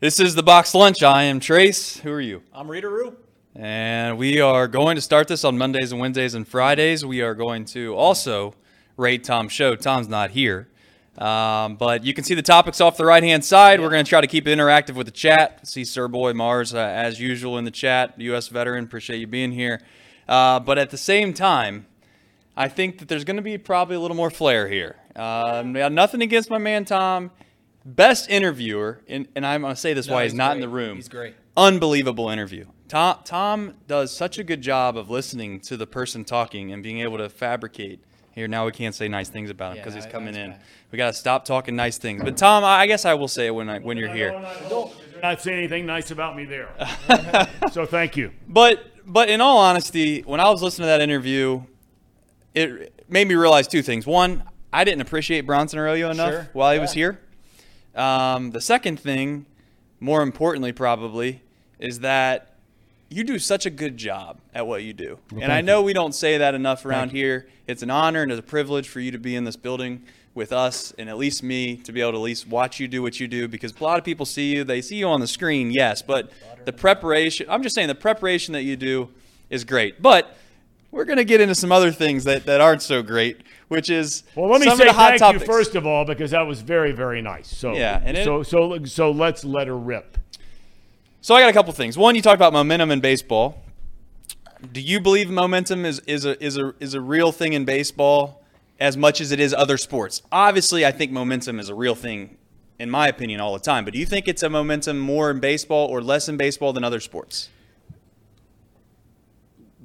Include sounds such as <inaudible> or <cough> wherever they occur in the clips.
This is the box lunch. I am Trace. Who are you? I'm Rita Roo. And we are going to start this on Mondays and Wednesdays and Fridays. We are going to also rate Tom's show. Tom's not here. Um, but you can see the topics off the right hand side. We're going to try to keep it interactive with the chat. See Sir Boy Mars uh, as usual in the chat. U.S. veteran, appreciate you being here. Uh, but at the same time, I think that there's going to be probably a little more flair here. Um, nothing against my man Tom. Best interviewer, and, and I'm going to say this No, why he's, he's not great. in the room. He's great. Unbelievable interview. Tom, Tom does such a good job of listening to the person talking and being able to fabricate. Here now we can't say nice things about him Yeah, because he's coming in. bad. We got to stop talking nice things. But Tom, I I guess I will say it when I when you're here. Don't not say anything nice about me there. <laughs> so thank you. But but in all honesty, when I was listening to that interview, it made me realize two things. One, I didn't appreciate Bronson Arroyo enough Sure. while he was here. Um, the second thing, more importantly probably, is that you do such a good job at what you do. and I thank know we don't say that enough around here. It's an honor and it's a privilege for you to be in this building with us and at least me to be able to at least watch you do what you do because a lot of people see you, they see you on the screen, yes, but the preparation, I'm just saying the preparation that you do is great. But we're going to get into some other things that, that aren't so great, which is Well, let me some of say the hot thank topics. you first of all because that was very very nice. So Yeah, and it- so so so let's let her rip. So I got a couple things. One, you talked about momentum in baseball. Do you believe momentum is, is a is a is a real thing in baseball as much as it is other sports? Obviously, I think momentum is a real thing in my opinion all the time. But do you think it's a momentum more in baseball or less in baseball than other sports?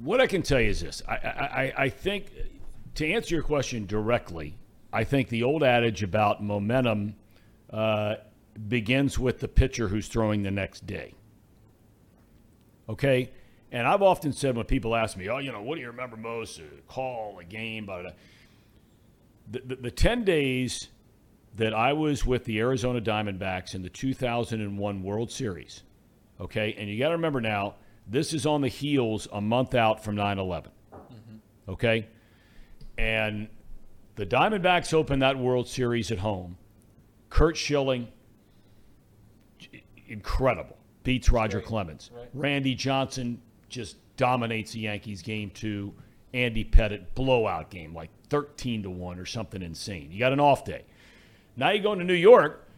What I can tell you is this: I, I, I- think to answer your question directly, I think the old adage about momentum uh, begins with the pitcher who's throwing the next day. Okay, and I've often said when people ask me, "Oh, you know, what do you remember most? A call, a game?" Blah, blah, blah. The, the, the ten days that I was with the Arizona Diamondbacks in the 2001 World Series. Okay, and you got to remember now, this is on the heels a month out from 9 11. Okay, and the Diamondbacks opened that World Series at home. Curt Schilling, incredible, beats Roger Clemens. Randy Johnson just dominates the Yankees game two. Andy Pettitte blowout game, like 13 to 1 or something insane. You got an off day. Now you go into New York,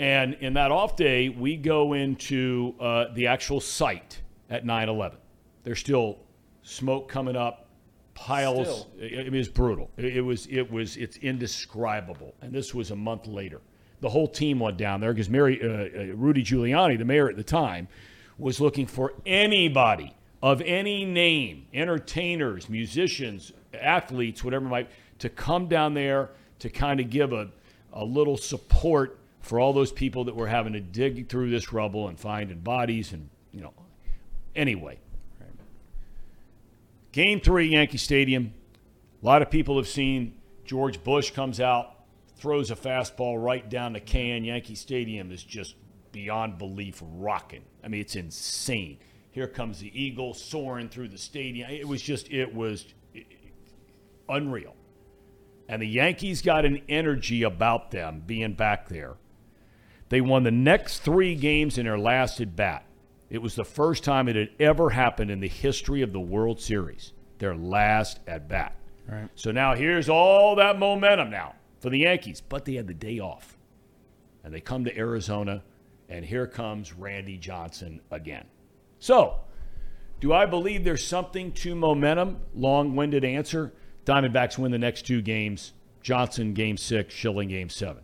and in that off day, we go into uh, the actual site at 9 11. There's still smoke coming up, piles. It, it was brutal. It, it was, it was, it's indescribable. And this was a month later. The whole team went down there because Mary, uh, uh, Rudy Giuliani, the mayor at the time, was looking for anybody of any name, entertainers, musicians, athletes, whatever it might, to come down there to kind of give a, a little support for all those people that were having to dig through this rubble and finding bodies and, you know, anyway. Game three, Yankee Stadium. A lot of people have seen George Bush comes out, throws a fastball right down the can. Yankee Stadium is just beyond belief rocking. I mean, it's insane. Here comes the Eagle soaring through the stadium. It was just, it was unreal. And the Yankees got an energy about them being back there. They won the next three games in their last at bat. It was the first time it had ever happened in the history of the World Series. Their last at bat. Right. So now here's all that momentum now for the Yankees, but they had the day off. And they come to Arizona, and here comes Randy Johnson again. So, do I believe there's something to momentum? Long winded answer. Diamondbacks win the next two games. Johnson game six, Schilling game seven.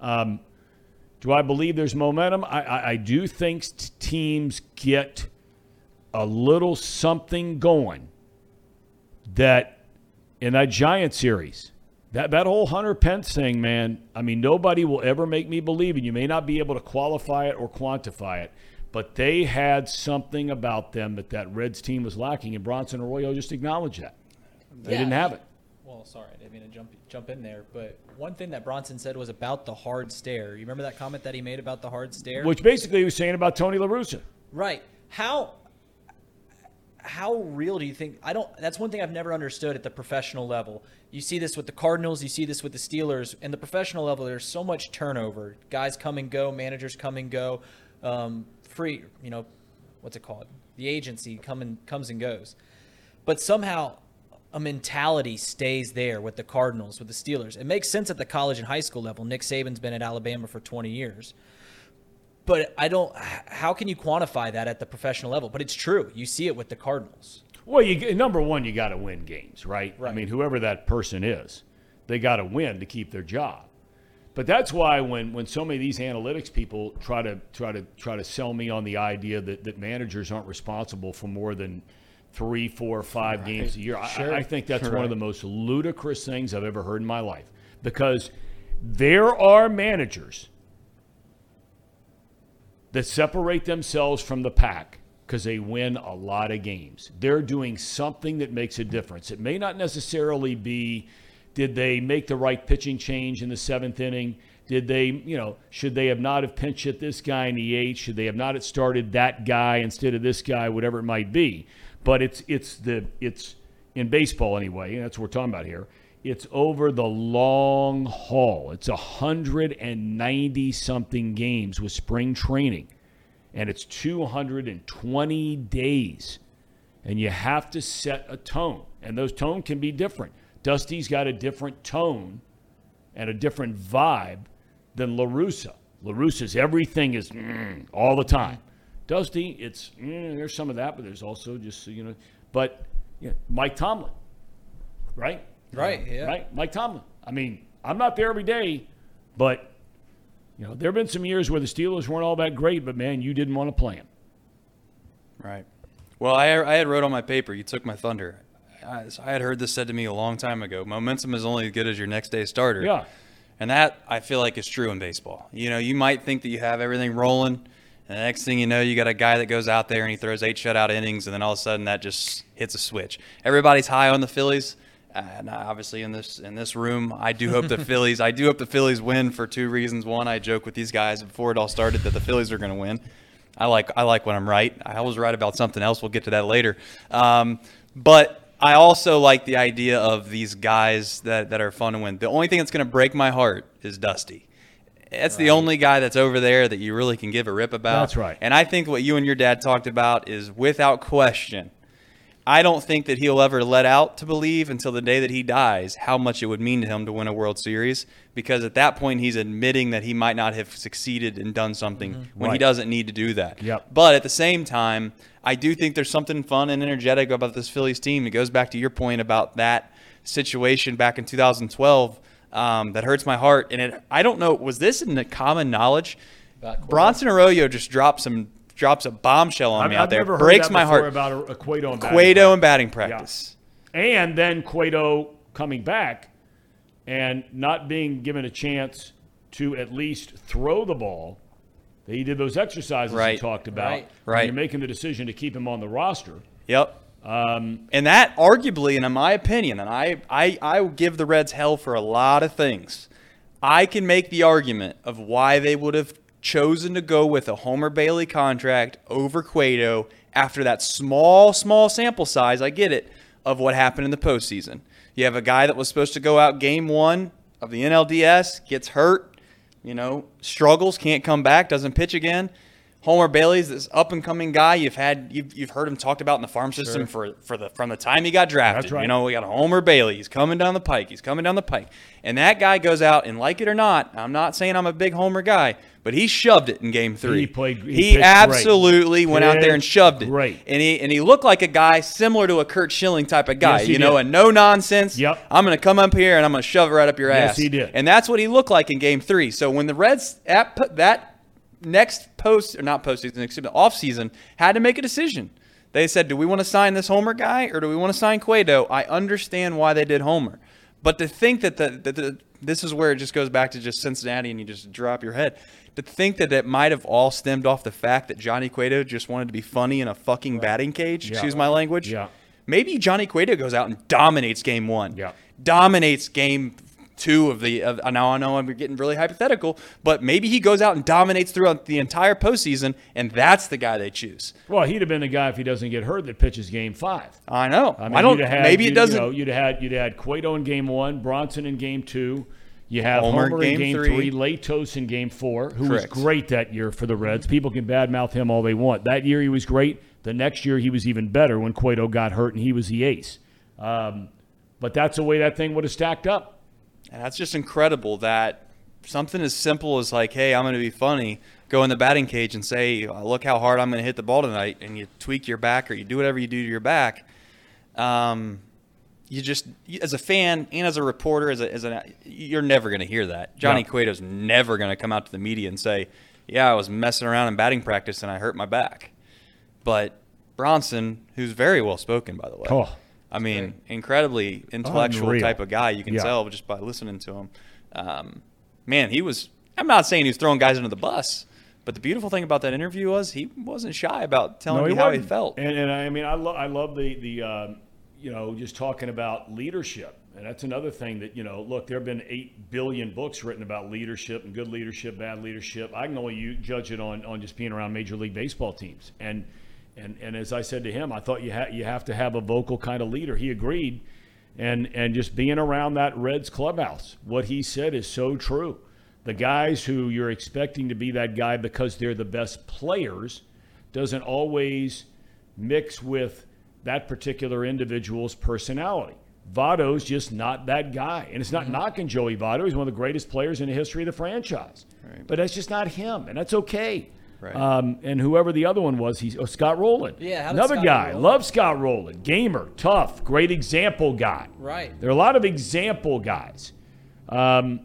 Um, do I believe there's momentum? I, I, I do think teams get a little something going that in that Giant series, that, that whole Hunter Pence thing, man, I mean, nobody will ever make me believe it. You may not be able to qualify it or quantify it, but they had something about them that that Reds team was lacking, and Bronson Arroyo just acknowledged that. They Yeah. didn't have it. Well, sorry, I didn't mean to jump jump in there, but one thing that Bronson said was about the hard stare. You remember that comment that he made about the hard stare? Which basically he was saying about Tony La Russa. right. How how real do you think? I don't. That's one thing I've never understood at the professional level. You see this with the Cardinals, you see this with the Steelers. And the professional level, there's so much turnover. Guys come and go, managers come and go. Um, free, you know, what's it called? The agency come and, comes and goes. But somehow a mentality stays there with the Cardinals, with the Steelers. It makes sense at the college and high school level. Nick Saban's been at Alabama for 20 years. But I don't, how can you quantify that at the professional level? But it's true. You see it with the Cardinals. Well, you number one, you got to win games, right? Right. I mean, whoever that person is, they got to win to keep their job. But that's why when, when so many of these analytics people try to try to try to sell me on the idea that, that managers aren't responsible for more than three, four, five games a year, I, I think that's one of the most ludicrous things I've ever heard in my life. Because there are managers that separate themselves from the pack because they win a lot of games. They're doing something that makes a difference. It may not necessarily be did they make the right pitching change in the seventh inning? Did they, you know, should they have not have pinch hit this guy in the eighth? Should they have not have started that guy instead of this guy, whatever it might be? But it's it's the it's in baseball anyway, and that's what we're talking about here. It's over the long haul. It's a hundred and ninety something games with spring training, and it's two hundred and twenty days, and you have to set a tone, and those tone can be different. Dusty's got a different tone and a different vibe than La Russa. LaRussa's everything is mm, all the time. Dusty, it's mm, there's some of that, but there's also just you know, but yeah, Mike Tomlin, right? Right, yeah. Right, Mike Tomlin. I mean, I'm not there every day, but you know, there have been some years where the Steelers weren't all that great, but man, you didn't want to play them. Right. Well, I, I had wrote on my paper. You took my thunder. I, I had heard this said to me a long time ago. Momentum is only as good as your next day starter. Yeah. And that I feel like is true in baseball. You know, you might think that you have everything rolling, and the next thing you know, you got a guy that goes out there and he throws eight shutout innings, and then all of a sudden that just hits a switch. Everybody's high on the Phillies. And obviously, in this in this room, I do hope the <laughs> Phillies. I do hope the Phillies win for two reasons. One, I joke with these guys before it all started that the Phillies are going to win. I like I like when I'm right. I was right about something else. We'll get to that later. Um, but I also like the idea of these guys that, that are fun to win. The only thing that's going to break my heart is Dusty. That's the only guy that's over there that you really can give a rip about. That's right. And I think what you and your dad talked about is without question. I don't think that he'll ever let out to believe until the day that he dies how much it would mean to him to win a World Series because at that point he's admitting that he might not have succeeded and done something when he Mm-hmm. Right. doesn't need to do that. Yep. But at the same time, I do think there's something fun and energetic about this Phillies team. It goes back to your point about that situation back in 2012 um, that hurts my heart. And it, I don't know, was this in the common knowledge? Bronson Arroyo just dropped some drops a bombshell on I've, me out I've there. never heard Breaks that my heart. about a, a Cueto and batting Cueto and practice. batting practice. and then Cueto coming back and not being given a chance to at least throw the ball. He did those exercises he Right. talked about. Right. when Right. You're making the decision to keep him on the roster. Yep. Um, And that arguably, and in my opinion, and I, I, I give the Reds hell for a lot of things. I can make the argument of why they would have chosen to go with a Homer Bailey contract over Cueto after that small, small sample size. I get it of what happened in the postseason. You have a guy that was supposed to go out game one of the NLDS, gets hurt, you know, struggles, can't come back, doesn't pitch again. Homer Bailey's this up and coming guy. You've had you've, you've heard him talked about in the farm system for for the from the time he got drafted. That's right. You know, we got Homer Bailey. He's coming down the pike. He's coming down the pike. And that guy goes out and like it or not, I'm not saying I'm a big Homer guy, but he shoved it in game three. He played- he He, pitched great. absolutely went out there and shoved it. great. And he and he looked like a guy similar to a Curt Schilling type of guy. Yes, you know, did. a no nonsense. Yep. I'm going to come up here and I'm going to shove it right up your Yes, ass. he did. And that's what he looked like in game three. So when the Reds at that next post or not postseason, excuse me, off season had to make a decision. They said, "Do we want to sign this Homer guy or do we want to sign Cueto?" I understand why they did Homer, but to think that the, that the this is where it just goes back to just Cincinnati and you just drop your head. To think that it might have all stemmed off the fact that Johnny Cueto just wanted to be funny in a fucking batting cage. Yeah. Excuse my language. Yeah. Maybe Johnny Cueto goes out and dominates game one. Yeah. Dominates game two of the. Of, now I know I'm getting really hypothetical, but maybe he goes out and dominates throughout the entire postseason, and that's the guy they choose. Well, he'd have been the guy if he doesn't get hurt that pitches Game Five. I know. I, mean, I don't. had- maybe it doesn't. You know, you'd have had you'd have had Cueto in Game One, Bronson in Game Two. You have Homer Homer, in in Game Game three. Three, Latos in Game Four, who Correct. was great that year for the Reds. People can badmouth him all they want. That year he was great. The next year he was even better when Cueto got hurt and he was the ace. Um, but that's the way that thing would have stacked up. And that's just incredible that something as simple as like, hey, I'm going to be funny, go in the batting cage and say, look how hard I'm going to hit the ball tonight, and you tweak your back or you do whatever you do to your back. Um, you just, as a fan and as a reporter, as a, as a you're never going to hear that. Johnny No. Cueto's never going to come out to the media and say, yeah, I was messing around in batting practice and I hurt my back. But Bronson, who's very well spoken, by the way. Oh. I mean, incredibly intellectual Unreal. type of guy. You can Yeah. tell just by listening to him. Um, man, he was. I'm not saying he was throwing guys under the bus, but the beautiful thing about that interview was he wasn't shy about telling me how he wasn't. felt. And, and I mean, I love I love the the um, you know just talking about leadership, and that's another thing that you know. Look, there have been eight billion books written about leadership and good leadership, bad leadership. I can only you judge it on on just being around major league baseball teams, and and and as I said to him, I thought you ha- you have to have a vocal kind of leader. He agreed, and and just being around that Reds clubhouse, what he said is so true. The guys who you're expecting to be that guy because they're the best players doesn't always mix with that particular individual's personality. Votto's just not that guy. And it's not mm-hmm. knocking Joey Votto. He's one of the greatest players in the history of the franchise. Right. But that's just not him, and that's okay. Right. Um, and whoever the other one was, he's oh, Scott Rolen. Yeah, how another Scott guy. Rolen- Love Scott Rolen. Gamer, tough, great example guy. Right. There are a lot of example guys. Um,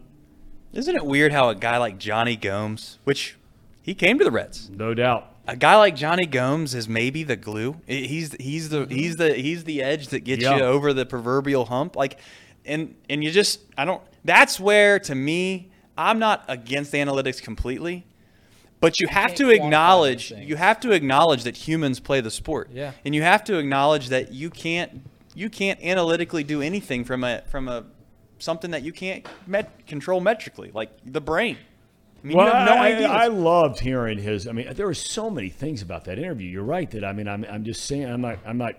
Isn't it weird how a guy like Jonny Gomes, which he came to the Reds, no doubt. a guy like Jonny Gomes is maybe the glue. He's he's the he's the he's the edge that gets Yeah. you over the proverbial hump. Like, and and you just I don't. That's where to me, I'm not against analytics completely, but you have to acknowledge you have to acknowledge that humans play the sport. Yeah. and you have to acknowledge that you can't you can't analytically do anything from a from a something that you can't met, control metrically, like the brain. I mean, well, you have no I, idea. I loved hearing his. I mean, there were so many things about that interview. You're right. That I mean, I'm, I'm just saying. I'm not. I'm not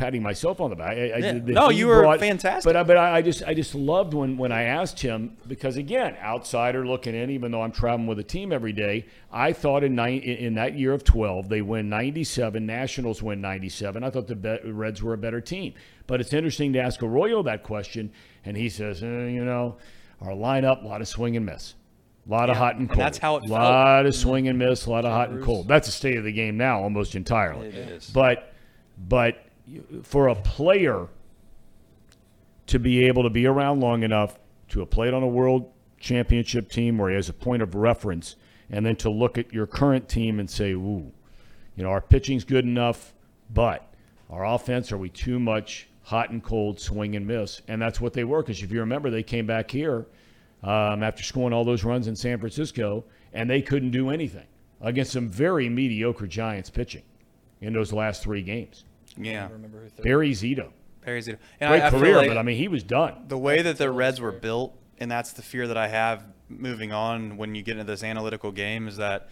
patting myself on the back. I, I, Yeah. that No, you were brought- fantastic. But I, but I, just I just loved when when I asked him because again, outsider looking in. Even though I'm traveling with a team every day, I thought in nine, in that year of 12 they win 97. Nationals win 97. I thought the Reds were a better team. But it's interesting to ask Arroyo that question, and he says, eh, you know, our lineup, a lot of swing and miss. A lot of hot and and cold. that's how it A felt. lot of swing and miss, a lot of hot and cold. That's the state of the game now, almost entirely. It is. But, but for a player to be able to be around long enough to have played on a world championship team where he has a point of reference, and then to look at your current team and say, "Ooh, you know, our pitching's good enough, but our offense are we too much hot and cold, swing and miss?" And that's what they were. Because if you remember, they came back here um, after scoring all those runs in San Francisco, and they couldn't do anything against some very mediocre Giants pitching in those last three games. Yeah, remember who third. Barry Zito, Barry Zito. And great I, I career, like but I mean, he was done. the way that the Reds were built, and that's the fear that I have moving on when you get into this analytical game, is that,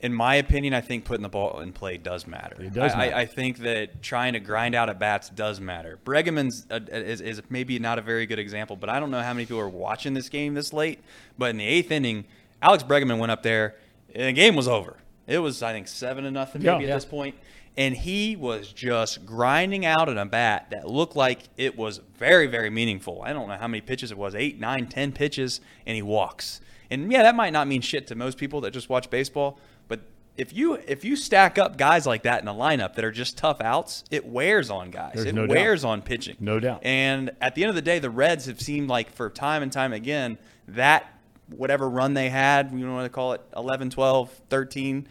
in my opinion, I think putting the ball in play does matter. It does I, matter. I, I think that trying to grind out at bats does matter. Bregman's uh, is, is maybe not a very good example, but I don't know how many people are watching this game this late. But in the eighth inning, Alex Bregman went up there, and the game was over. It was, I think, seven to nothing maybe Yeah. at this point, and he was just grinding out at a bat that looked like it was very, very meaningful. I don't know how many pitches it was eight, nine, ten pitches, and he walks. And yeah, that might not mean shit to most people that just watch baseball, but if you if you stack up guys like that in a lineup that are just tough outs, it wears on guys. There's it no doubt. wears on pitching. No doubt. And at the end of the day, the Reds have seemed like for time and time again that whatever run they had, you know what to call it, 11, 12, 13,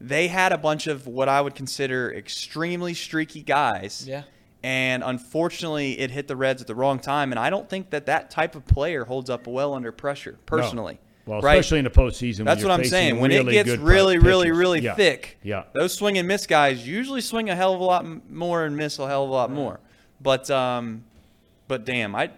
they had a bunch of what I would consider extremely streaky guys. Yeah. And unfortunately, it hit the Reds at the wrong time. And I don't think that that type of player holds up well under pressure, personally. Well, right? especially in the postseason. That's you're what I'm saying. When it gets good really, really, really Yeah. thick, Yeah. those swing and miss guys usually swing a hell of a lot more and miss a hell of a lot more. But, um, but damn, I,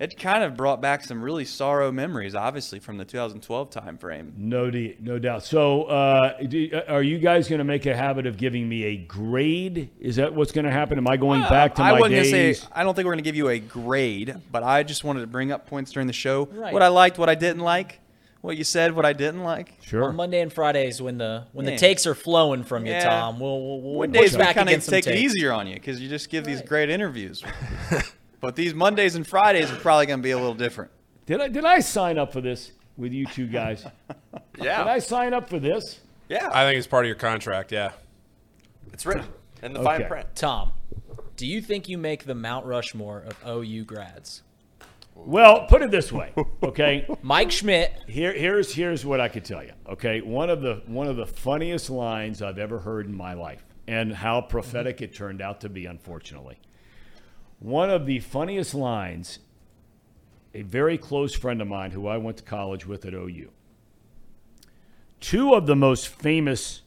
it kind of brought back some really sorrow memories, obviously from the 2012 time frame. No, de- no doubt. So, uh, do, are you guys going to make a habit of giving me a grade? Is that what's going to happen? Am I going back to I my wasn't gonna days? say I don't think we're gonna give you a grade, but I just wanted to bring up points during the show. Right. What I liked, what I didn't like, what you said, what I didn't like. sure. On Monday and Fridays, when the when Yeah. the takes are flowing from you, Yeah. Tom, we'll we'll, we'll What push days we back kind of against some take it easier on you because you just give these great interviews. <laughs> but these Mondays and Fridays are probably gonna be a little different. Did I did I sign up for this with you two guys? <laughs> Yeah. Did I sign up for this? Yeah, I think it's part of your contract. Yeah. it's written in the Okay. fine print. Tom, do you think you make the Mount Rushmore of OU grads? Well, put it this way, okay? <laughs> Mike Schmidt, Here, here's here's what I could tell you. Okay, one of the one of the funniest lines I've ever heard in my life, and how prophetic it turned out to be. Unfortunately, one of the funniest lines. A very close friend of mine, who I went to college with at OU. Two of the most famous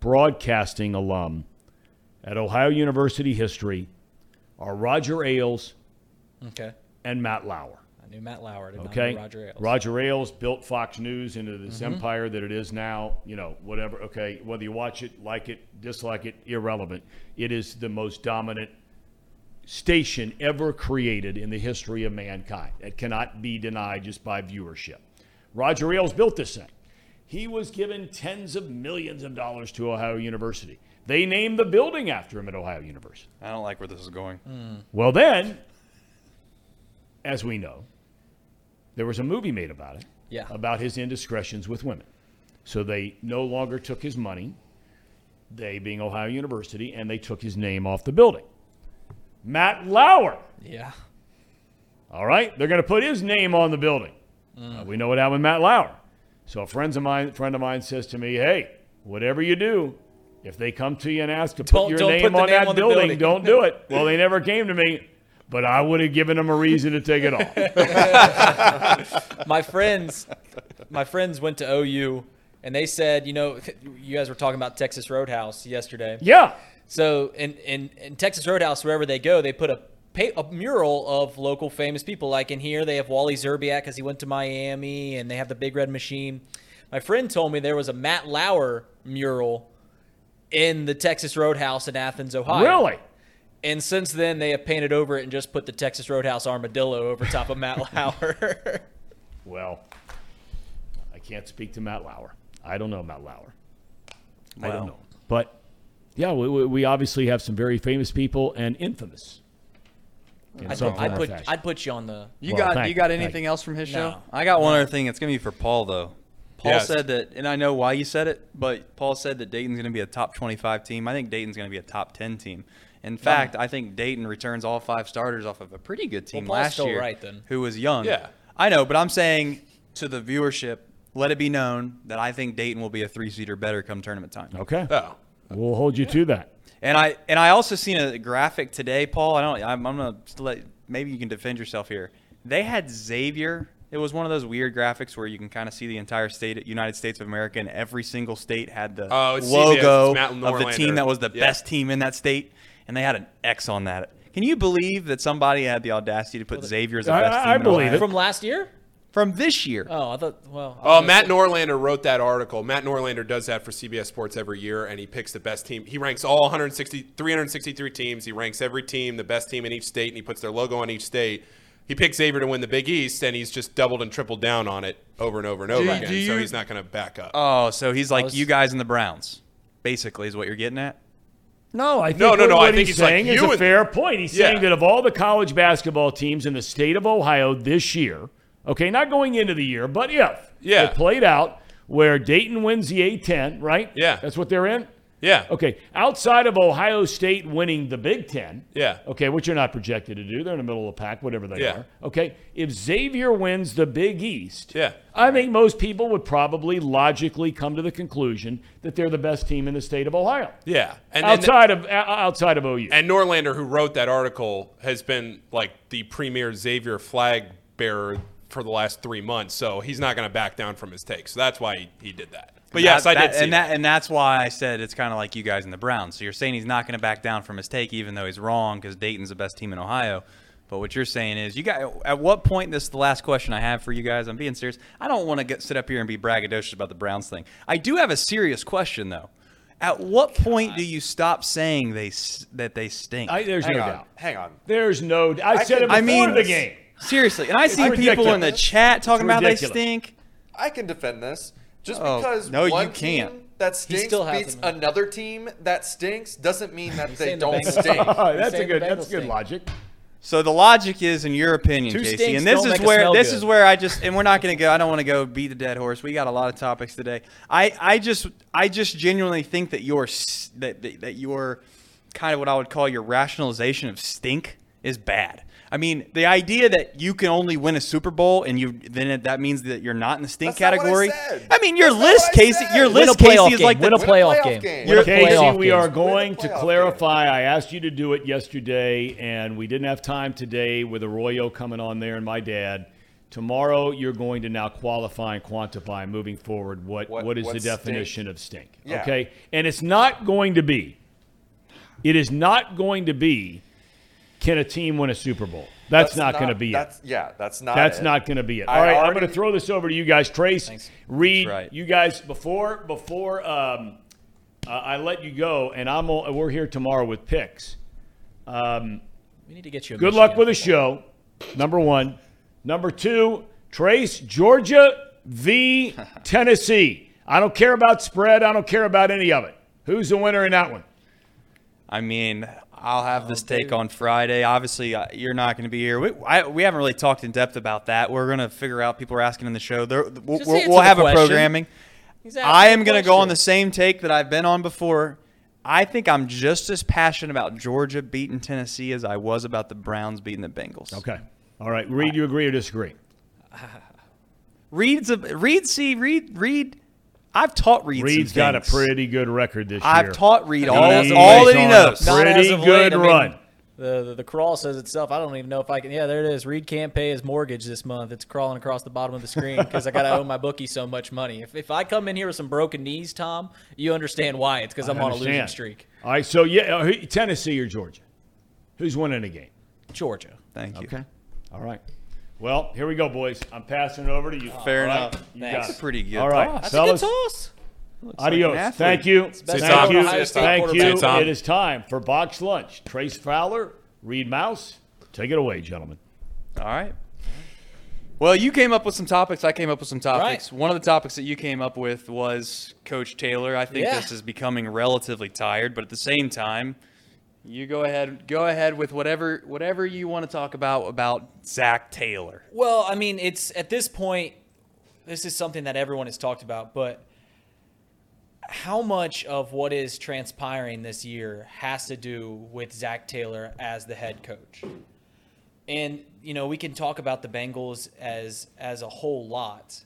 broadcasting alum at Ohio University history are Roger Ailes okay, and Matt Lauer. I knew Matt Lauer. Okay. Roger Ailes. Roger Ailes built Fox News into this mm-hmm. empire that it is now. You know, whatever. Okay, whether you watch it, like it, dislike it, irrelevant. It is the most dominant station ever created in the history of mankind. It cannot be denied just by viewership. Roger Ailes built this thing. He was given tens of millions of dollars to Ohio University. They named the building after him at Ohio University. I don't like where this is going. Well, then, as we know, there was a movie made about it, Yeah. about his indiscretions with women. So they no longer took his money, they being Ohio University, and they took his name off the building. Matt Lauer, Yeah. all right, they're going to put his name on the building. Uh, we know what happened with Matt Lauer. So a friend of mine, friend of mine says to me, "Hey, whatever you do." If they come to you and ask to put Don't- your name put on name that on building, building. don't do it. <laughs> Well, they never came to me, but I would have given them a reason to take it off. <laughs> my friends, my friends went to OU, and they said, you know, <laughs> you guys were talking about Texas Roadhouse yesterday. Yeah. So in in, in Texas Roadhouse, wherever they go, they put a a mural of local famous people. Like in here, they have Wally Szczerbiak because he went to Miami, and they have the Big Red Machine. My friend told me there was a Matt Lauer mural in the Texas Roadhouse in Athens, Ohio. Really? And since then, they have painted over it and just put the Texas Roadhouse armadillo over top of Matt <laughs> Lauer. <laughs> Well, I can't speak to Matt Lauer. I don't know Matt Lauer. I don't know. But yeah, we, we we obviously have some very famous people and infamous. in I'd, some put, I'd put. I'd put you on the. You Well, got thank you got you, thank anything else from his show? No. I got one other thing. It's gonna be for Paul though. Paul Yes. said that, and I know why you said it, but Paul said that Dayton's gonna be a top 25 team. I think Dayton's gonna be a top 10 team. In fact, I think Dayton returns all five starters off of a pretty good team Well, last year, right, then. who was young. Yeah. I know, but I'm saying to the viewership, let it be known that I think Dayton will be a three-seater better come tournament time. Okay. Oh. We'll hold you to that. And I and I also seen a graphic today, Paul. I don't. I'm, I'm gonna let maybe you can defend yourself here. They had Xavier. It was one of those weird graphics where you can kind of see the entire state, United States of America, and every single state had the Oh, logo of the team that was the Yeah. best team in that state, and they had an X on that. Can you believe that somebody had the audacity to put Xavier as the best I- team? I believe Ohio? it. From last year? From this year. Oh, I thought. Well. Oh, gonna Matt Norlander wrote that article. Matt Norlander does that for CBS Sports every year, and he picks the best team. He ranks all 160, 363 teams. He ranks every team, the best team in each state, and he puts their logo on each state. He picks Xavier to win the Big East, and he's just doubled and tripled down on it over and over and over Do- again. do so he's not going to back up. Oh, so he's like was- you guys in the Browns, basically, is what you're getting at. No, I think No, no, what, no, I what think he's he's like saying is a and- fair point. He's Yeah. saying that of all the college basketball teams in the state of Ohio this year, okay, not going into the year, but if Yeah. it played out where Dayton wins the A10, right? Yeah. That's what they're in? yeah. Okay, outside of Ohio State winning the Big Ten, Yeah. okay, which you're not projected to do, they're in the middle of the pack, whatever they Yeah. are. Okay, if Xavier wins the Big East, Yeah. I think most people would probably logically come to the conclusion that they're the best team in the state of Ohio, Yeah. And, and- outside of outside of OU. And Norlander, who wrote that article, has been like the premier Xavier flag bearer for the last three months. So he's not going to back down from his take. So that's why he, he did that. But yes, That- I did that- see and that. that. And that's why I said it's kind of like you guys in the Browns. So you're saying he's not going to back down from his take, even though he's wrong because Dayton's the best team in Ohio. But what you're saying is, you got at what point? This is the last question I have for you guys. I'm being serious. I don't want to get, sit up here and be braggadocious about the Browns thing. I do have a serious question though. At what point do you stop saying they that they stink? I, there's Hang no on. doubt. Hang on. There's no. I, I said it before I mean- the game. Seriously, and I see people in the chat talking about they stink. I can defend this. Just Oh, because no, you one can't. team that stinks still beats them. another team that stinks doesn't mean that they don't Bengals stink. Oh, that's a good. That's good stink. logic. So the logic is, in your opinion, Two Casey, and this is where this good. is where I just and we're not going to go. I don't want to go beat the dead horse. We got a lot of topics today. I I just I just genuinely think that your that that, that your kind of what I would call your rationalization of stink is bad. I mean, the idea that you can only win a Super Bowl and you then it, that means that you're not in the stink That's not what I category. said. I mean, your That's list, Casey, your Win list, playoff Casey, is like game. the Win a playoff playoff game. game. Casey, playoff we are going to playoff clarify. I asked you to do it yesterday, and we didn't have time today with Arroyo coming on there and my dad. Tomorrow, you're going to now qualify and quantify moving forward what, What- what is what the stink? definition of stink. Yeah. Okay? And it's not going to be, it is not going to be, can a team win a Super Bowl? That's, not, going to be it. Yeah. That's not. That's it. not going to be it. I All right, I'm going to throw this over to you guys. Trace, Thanks. Reid, right. you guys before before um, uh, I let you go, and I'm we're here tomorrow with picks. Um, We need to get you. A good Michigan. luck with the show. Number one, number two, Trace, Georgia v <laughs> Tennessee. I don't care about spread. I don't care about any of it. Who's the winner in that one? I mean, I'll have this take on Friday. Obviously, uh, you're not going to be here. We, I, we haven't really talked in depth about that. We're going to figure out. People are asking in the show. There, we'll, we'll, answer we'll have a programming. He's asking am going to go on the same take that I've been on before. I think I'm just as passionate about Georgia beating Tennessee as I was about the Browns beating the Bengals. Okay. All right. Reid, you agree or disagree? <laughs> Reid's a Reid. See Reid. Reid. I've taught Reid. some Reid's got a pretty good record this year. I've taught Reid all, He's all that he on knows. a Pretty good late. I mean, run. The, the the crawl says itself. I don't even know if I can. Yeah, there it is. Reid can't pay his mortgage this month. It's crawling across the bottom of the screen because I got to owe my bookie so much money. If, if I come in here with some broken knees, Tom, you understand why. It's because I'm I on a losing streak. All right. So yeah, uh, Tennessee or Georgia? Who's winning the game? Georgia. Thank you. Okay. All right. Well, here we go, boys. I'm passing it over to you. Fair All right? enough. You Thanks. got it. Pretty good. All right, toss. That's fellas. a good toss. Adios. an athlete. Thank you. best Thank you. Ohio State Thank you. quarterback. Tom. It is time for box lunch. Trace Fowler, Reid Maus. Take it away, gentlemen. All right. Well, you came up with some topics. I came up with some topics. Right. One of the topics that you came up with was Coach Taylor. I think Yeah. this is becoming relatively tired, but at the same time, you go ahead. Go ahead with whatever whatever you want to talk about about Zac Taylor. Well, I mean, it's at this point, this is something that everyone has talked about, but how much of what is transpiring this year has to do with Zac Taylor as the head coach? And you know, we can talk about the Bengals as as a whole lot.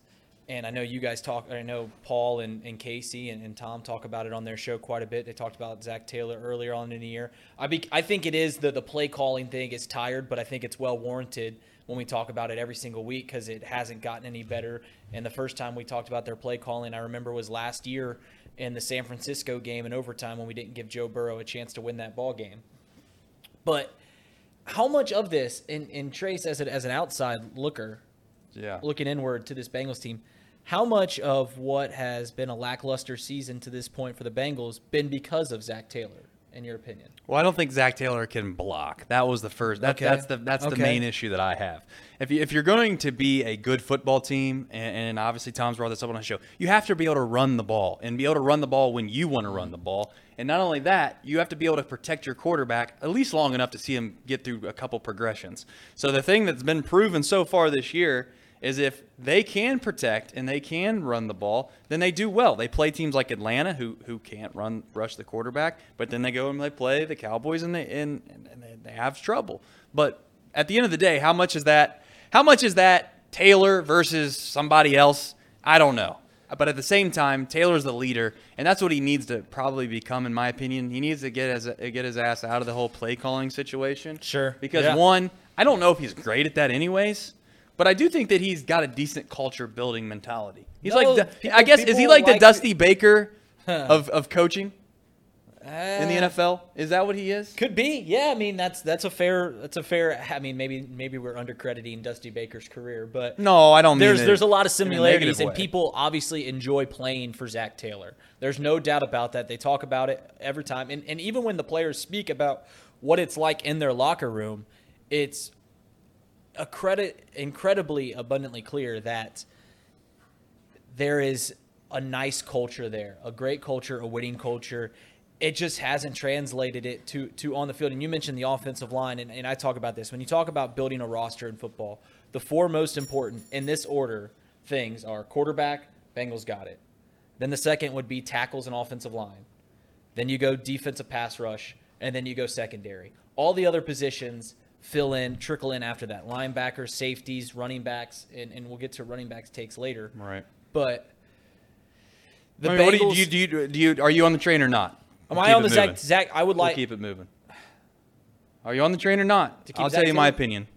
And I know you guys talk. I know Paul and, and Casey and, and Tom talk about it on their show quite a bit. They talked about Zac Taylor earlier on in the year. I be, I think it is the the play calling thing is tired, but I think it's well warranted when we talk about it every single week because it hasn't gotten any better. And the first time we talked about their play calling, I remember was last year in the San Francisco game in overtime when we didn't give Joe Burrow a chance to win that ball game. But how much of this, and, and Trace as, a, as an outside looker, Yeah. looking inward to this Bengals team, how much of what has been a lackluster season to this point for the Bengals been because of Zac Taylor, in your opinion? Well, I don't think Zac Taylor can block. That was the first. That, Okay. That's the that's the main issue that I have. If you, if you're going to be a good football team, and, and obviously Tom's brought this up on the show, you have to be able to run the ball and be able to run the ball when you want to run the ball. And not only that, you have to be able to protect your quarterback at least long enough to see him get through a couple progressions. So the thing that's been proven so far this year is if they can protect and they can run the ball, then they do well. They play teams like Atlanta who who can't run rush the quarterback, but then they go and they play the Cowboys and they and, and they, have trouble. But at the end of the day, how much is that? How much is that Taylor versus somebody else? I don't know. But at the same time, Taylor's the leader, and that's what he needs to probably become, in my opinion. He needs to get his get his ass out of the whole play calling situation. Sure. Because Yeah. one, I don't know if he's great at that, anyways. But I do think that he's got a decent culture building mentality. He's No, like, the- people- I guess, is he people like the like- Dusty Baker of, of coaching? in the uh, NFL? Is that what he is? Could be, yeah. I mean, that's that's a fair that's a fair. I mean, maybe maybe we're undercrediting Dusty Baker's career, but No, I don't mean there's it there's a lot of in similarities, and way. people obviously enjoy playing for Zac Taylor. There's no doubt about that. They talk about it every time, and and even when the players speak about what it's like in their locker room, it's incredibly abundantly clear that there is a nice culture there, a great culture, a winning culture. It just hasn't translated it to to on the field. And you mentioned the offensive line, and, and I talk about this. When you talk about building a roster in football, the four most important in this order things are quarterback, Bengals got it. Then the second would be tackles and offensive line. Then you go defensive pass rush, and then you go secondary. All the other positions fill in, trickle in after that. Linebackers, safeties, running backs, and, and we'll get to running backs takes later. Right. But the I mean, what do you, do you, do you, do you, are you on the train or not? am We'll I on the Zac? Zac, I would We'll like keep it moving. Are you on the train or not? To keep I'll Zac tell you my Taylor? opinion.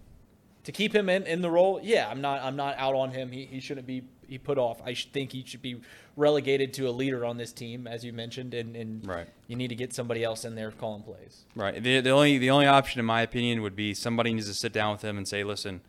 to keep him in, in the role. Yeah, I'm not I'm not out on him. He, he shouldn't be he put off. I should think he should be relegated to a leader on this team, as you mentioned, and, and Right. you need to get somebody else in there calling plays. Right. The, the only the only option, in my opinion, would be somebody needs to sit down with him and say, "Listen,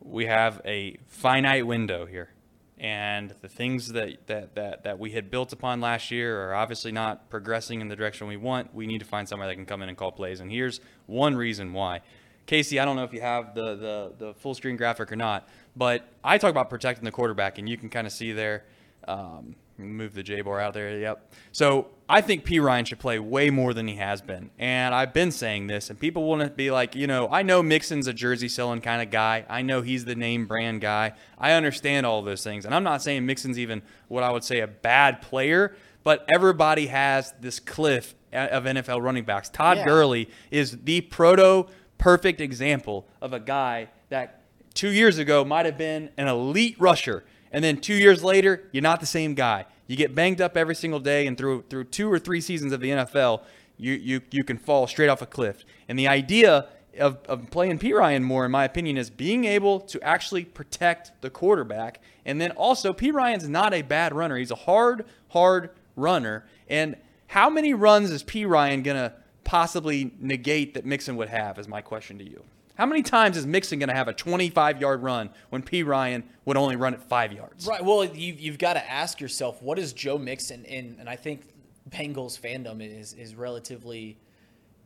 we have a finite window here, and the things that that that, that we had built upon last year are obviously not progressing in the direction we want. We need to find somebody that can come in and call plays. And here's one reason why." Casey, I don't know if you have the, the, the full screen graphic or not, but I talk about protecting the quarterback, and you can kind of see there. Um, move the J bar out there. Yep. So I think Perine should play way more than he has been, and I've been saying this, and people want to be like, you know, I know Mixon's a jersey selling kind of guy. I know he's the name brand guy. I understand all those things, and I'm not saying Mixon's even what I would say a bad player, but everybody has this cliff of NFL running backs. Todd Yeah. Gurley is the proto perfect example of a guy that two years ago might have been an elite rusher, and then two years later, you're not the same guy. You get banged up every single day, and through through two or three seasons of the NFL, you you you can fall straight off a cliff. And the idea of, of playing Perine more, in my opinion, is being able to actually protect the quarterback, and then also Perine's not a bad runner. He's a hard hard runner, and how many runs is Perine gonna possibly negate that Mixon would have? Is my question to you. How many times is Mixon going to have a 25 yard run when Perine would only run it five yards? Right. Well, you've, you've got to ask yourself, what is Joe Mixon in? And I think Bengals fandom is is relatively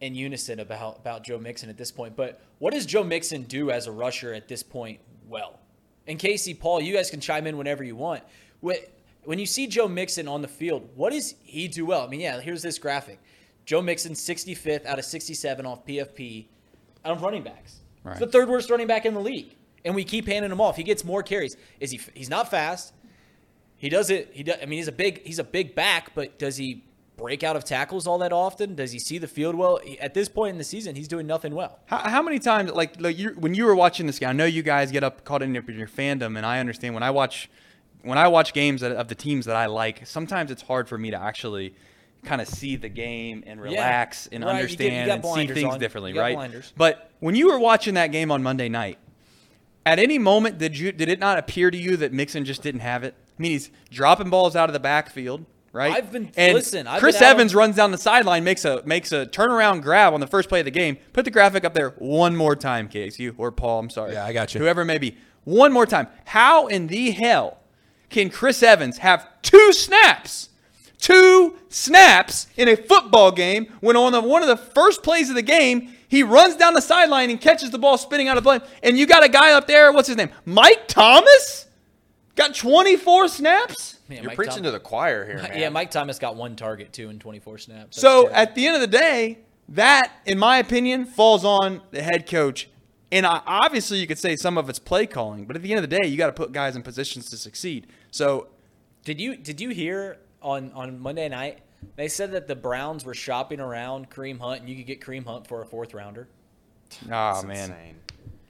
in unison about about Joe Mixon at this point. But what does Joe Mixon do as a rusher at this point? Well, and Casey, Paul, you guys can chime in whenever you want. Wh- When you see Joe Mixon on the field, what does he do well? I mean, yeah, here's this graphic: Joe Mixon, 65th out of 67 off PFF, out of running backs. Right. He's the third worst running back in the league, and we keep handing him off. He gets more carries. Is he? He's not fast. He does it. He does. I mean, he's a big. He's a big back, but does he break out of tackles all that often? Does he see the field well? At this point in the season, he's doing nothing well. How, how many times, like, like you, when you were watching this game, I know you guys get up caught in your, your fandom, and I understand when I watch, when I watch games of the teams that I like, sometimes it's hard for me to actually kind of see the game and relax and Right, you get- you understand and see things on. differently, You right? blinders. But when you were watching that game on Monday night, at any moment did you did it not appear to you that Mixon just didn't have it? I mean, he's dropping balls out of the backfield, right? I've been- and listen, I've Chris been out on- Evans runs down the sideline, makes a makes a turnaround grab on the first play of the game. Put the graphic up there one more time, Casey or Paul. I'm sorry. Yeah, I got you. Whoever it may be, one more time. How in the hell can Chris Evans have two snaps? Two snaps in a football game when on the, one of the first plays of the game, he runs down the sideline and catches the ball spinning out of play. And you got a guy up there, what's his name? Mike Thomas? Got 24 snaps? Man, You're Mike preaching Tom- to the choir here, man. Yeah, Mike Thomas got one target too in 24 snaps. That's So terrible. at the end of the day, that, in my opinion, falls on the head coach. And I, obviously, you could say some of it's play calling, but at the end of the day, you got to put guys in positions to succeed. So, Did you did you hear on on Monday night? They said that the Browns were shopping around Kareem Hunt, and you could get Kareem Hunt for a fourth rounder. oh That's man, insane.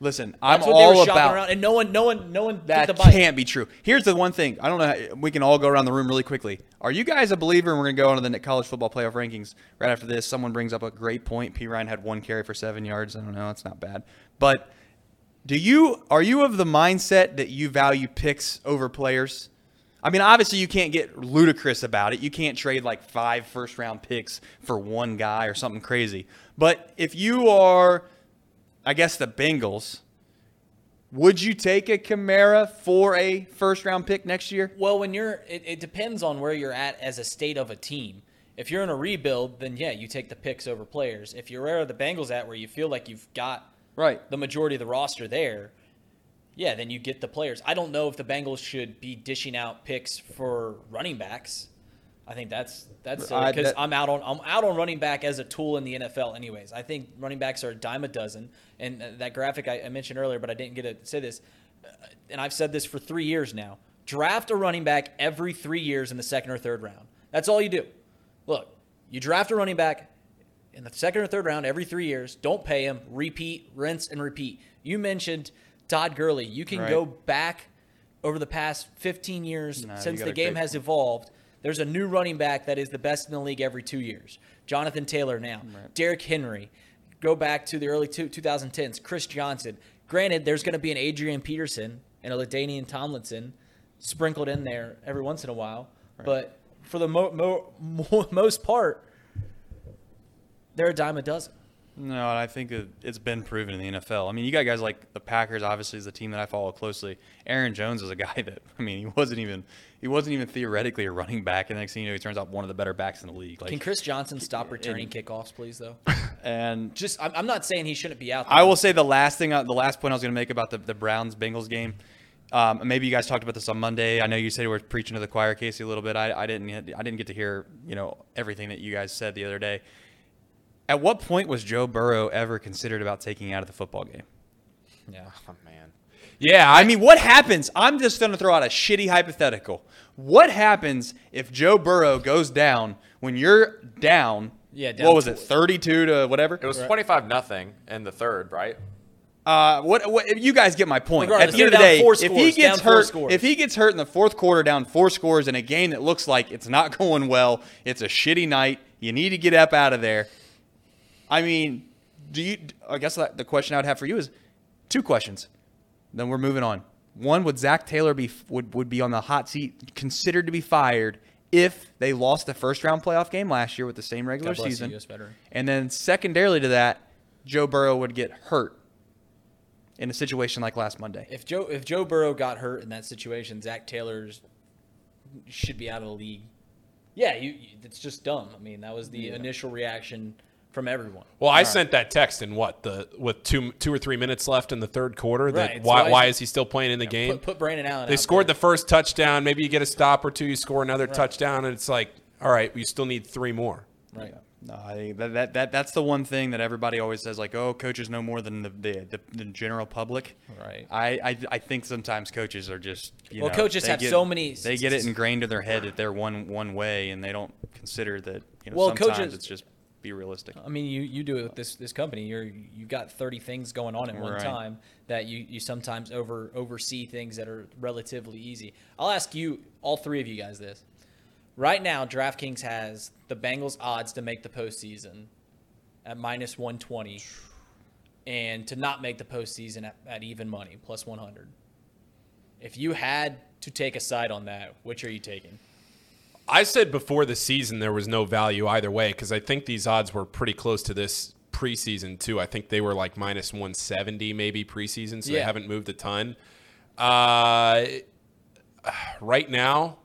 listen, I'm That's what they were all shopping about around, and no one, no one, no one that. took the bite. Can't be true. Here's the one thing. I don't know. How, we can all go around the room really quickly. Are you guys a believer? And we're gonna go on to the college football playoff rankings right after this. Someone brings up a great point. Perine had one carry for seven yards. I don't know. It's not bad, but. Do you are you of the mindset that you value picks over players? I mean, obviously you can't get ludicrous about it. You can't trade like five first round picks for one guy or something crazy. But if you are, I guess the Bengals, would you take a Kamara for a first round pick next year? Well, when you're, it, it depends on where you're at as a state of a team. If you're in a rebuild, then yeah, you take the picks over players. If you're where the Bengals at, where you feel like you've got Right. the majority of the roster there, yeah, then you get the players. I don't know if the Bengals should be dishing out picks for running backs. I think that's that's because I'm out on I'm out on running back as a tool in the NFL. Anyways, I think running backs are a dime a dozen. And uh, that graphic I, I mentioned earlier, but I didn't get to say this, uh, and I've said this for three years now. Draft a running back every three years in the second or third round. That's all you do. Look, you draft a running back in the second or third round every three years. Don't pay him. Repeat, rinse, and repeat. You mentioned Todd Gurley. You can Right. go back over the past 15 years you since the game has evolved. There's a new running back that is the best in the league every two years. Jonathan Taylor now. Derrick Henry. Go back to the early two, 2010s. Chris Johnson. Granted, there's going to be an Adrian Peterson and a LaDainian Tomlinson sprinkled in there every once in a while. But for the mo- mo- mo- <laughs> most part, they're a dime a dozen. No, I think it- it's been proven in the NFL. I mean, you got guys like the Packers. Obviously, is the team that I follow closely. Aaron Jones is a guy that <laughs> I mean, he wasn't even he wasn't even theoretically a running back, and next thing you know, he turns out one of the better backs in the league. Like, Can Chris Johnson stop returning kickoffs, please? Though, <laughs> and just I'm, I'm not saying he shouldn't be out. there. I will say the last thing, the last point I was going to make about the, the Browns Bengals game. Um, maybe you guys talked about this on Monday. I know you said we were preaching to the choir, Casey, a little bit. I, I didn't. I didn't get to hear you know everything that you guys said the other day. At what point was Joe Burrow ever considered about taking out of the football game? Yeah. <laughs> Oh man. Yeah, I mean, what happens? I'm just going to throw out a shitty hypothetical. What happens if Joe Burrow goes down when you're down? Yeah, down what was it? 32 to whatever. It was 25 nothing in the third, right? Uh, what, what? You guys get my point. Regardless, At the end of the day, four if he gets hurt, if he gets hurt in the fourth quarter, down four scores in a game that looks like it's not <laughs> going well, it's a shitty night. You need to get up out of there. I mean, do you? I guess that- the question I would have for you is two questions. Then we're moving on. One, would Zac Taylor be would would be on the hot seat, considered to be fired if they lost the first round playoff game last year with the same regular God bless you, season? Veteran. And then secondarily to that, Joe Burrow would get hurt in a situation like last Monday. If Joe if Joe Burrow got hurt in that situation, Zac Taylor's should be out of the league. Yeah, you, you it's just dumb. I mean, that was the initial reaction from everyone. Well, I sent that text in what the with two two or three minutes left in the third quarter. That Right, it's why why why is- is he still playing in the game? Put, put Brandon Allen. they out scored there. the first touchdown. Maybe you get a stop or two. You score another touchdown, and it's like, all right, we still need three more. right. No, I think that, that, that that's the one thing that everybody always says, like, oh, coaches know more than the the, the, the general public. Right. I, I I think sometimes coaches are just you Well, know, coaches have get- so many- They get it ingrained in their head that they're one one way, and they don't consider that you know Well, sometimes coaches- it's just be realistic. I mean, you, you do it with this this company. You're you've got 30 things going on at one Right. time that you, you sometimes over oversee things that are relatively easy. I'll ask you, all three of you guys, this. Right now, DraftKings has the Bengals odds to make the postseason at minus 120, and to not make the postseason at, at even money plus 100. If you had to take a side on that, which are you taking? I said before the season there was no value either way because I think these odds were pretty close to this preseason too. I think they were like minus 170 maybe preseason, so they haven't moved a ton. Uh, right now,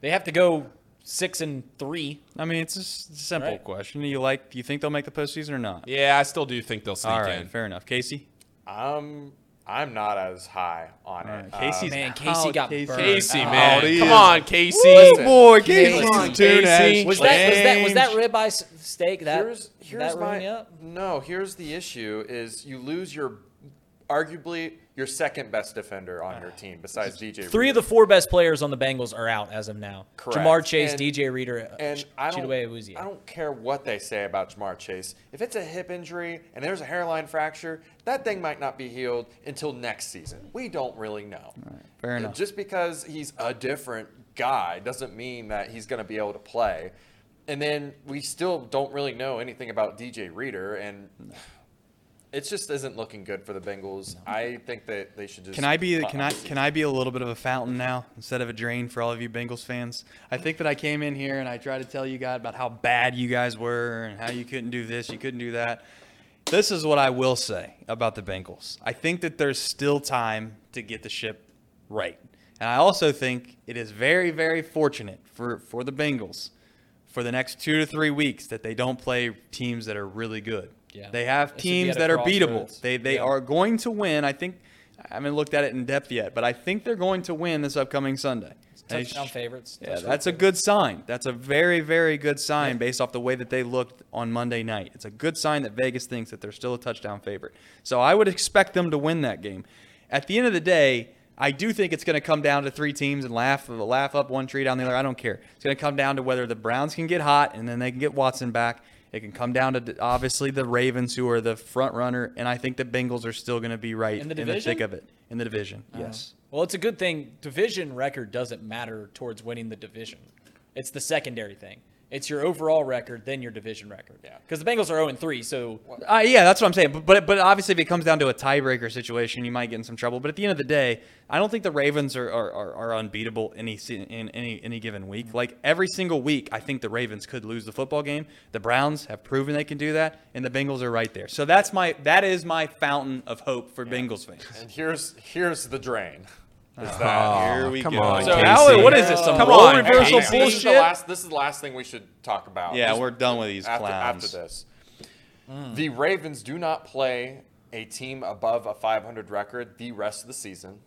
They have to go six and three. I mean, it's a simple Right. question. Do you like? Do you think they'll make the postseason or not? yeah, I still do think they'll sneak All right, in. fair enough. Casey. Um, I'm not as high on it. right. Casey's Um, Man, Casey got burned. Casey, Oh, man, he come is- on, Casey. Oh boy, Casey's Casey's tune tune has has Was that was that was that ribeye s- steak that here's here's that ruined my me up? no. Here's the issue: is you lose your arguably your second best defender on your ah. team besides DJ. Three of the four best players on the Bengals are out as of now. Correct. Ja'Marr Chase, And- DJ Reader, and I don't, Chidobe I don't care what they say about Ja'Marr Chase. If it's a hip injury and there's a hairline fracture, that thing might not be healed until next season. We don't really know. fair enough. Just because he's a different guy doesn't mean that he's going to be able to play. And then we still don't really know anything about DJ Reader. And it just isn't looking good for the Bengals. I think that they should just. Can I be can I can I be a little bit of a fountain now instead of a drain for all of you Bengals fans? I think that I came in here and I tried to tell you guys about how bad you guys were and how you couldn't do this, you couldn't do that. This is what I will say about the Bengals. I think that there's still time to get the ship right. And I also think it is very very fortunate for for the Bengals for the next 2 to 3 weeks that they don't play teams that are really good. Yeah. They have They should be teams that are beatable. They they Yeah. are going to win. I think I haven't looked at it in depth yet, but I think they're going to win this upcoming Sunday. Touchdown sh- favorites. Yeah, touchdown that's a good sign. That's a very, very good sign based off the way that they looked on Monday night. It's a good sign that Vegas thinks that they're still a touchdown favorite. So I would expect them to win that game. At the end of the day, I do think it's going to come down to three teams and laugh laugh up one tree down the other. I don't care. It's going to come down to whether the Browns can get hot and then they can get Watson back. It can come down to obviously the Ravens, who are the front runner, and I think the Bengals are still going to be right In the thick of it in the division. Oh. Yes. Well, it's a good thing. Division record doesn't matter towards winning the division. It's the secondary thing. It's your overall record, then your division record. Yeah. Because the Bengals are 0 3, so Uh, yeah, that's what I'm saying. But, but but obviously, if it comes down to a tiebreaker situation, you might get in some trouble. But at the end of the day, I don't think the Ravens are are, are, are unbeatable any in any any given week. Like every single week, I think the Ravens could lose the football game. The Browns have proven they can do that, and the Bengals are right there. So that's my that is my fountain of hope for Bengals fans. And here's here's the drain. <laughs> Is Oh, Here we come go. on, So Casey. Howie, what is this? Some Come role on, reversal Casey. This is the bullshit? last. This is the last thing we should talk about. Yeah, Just- we're done with these after, clowns. after this. Hmm. The Ravens do not play a team above a 500 record the rest of the season.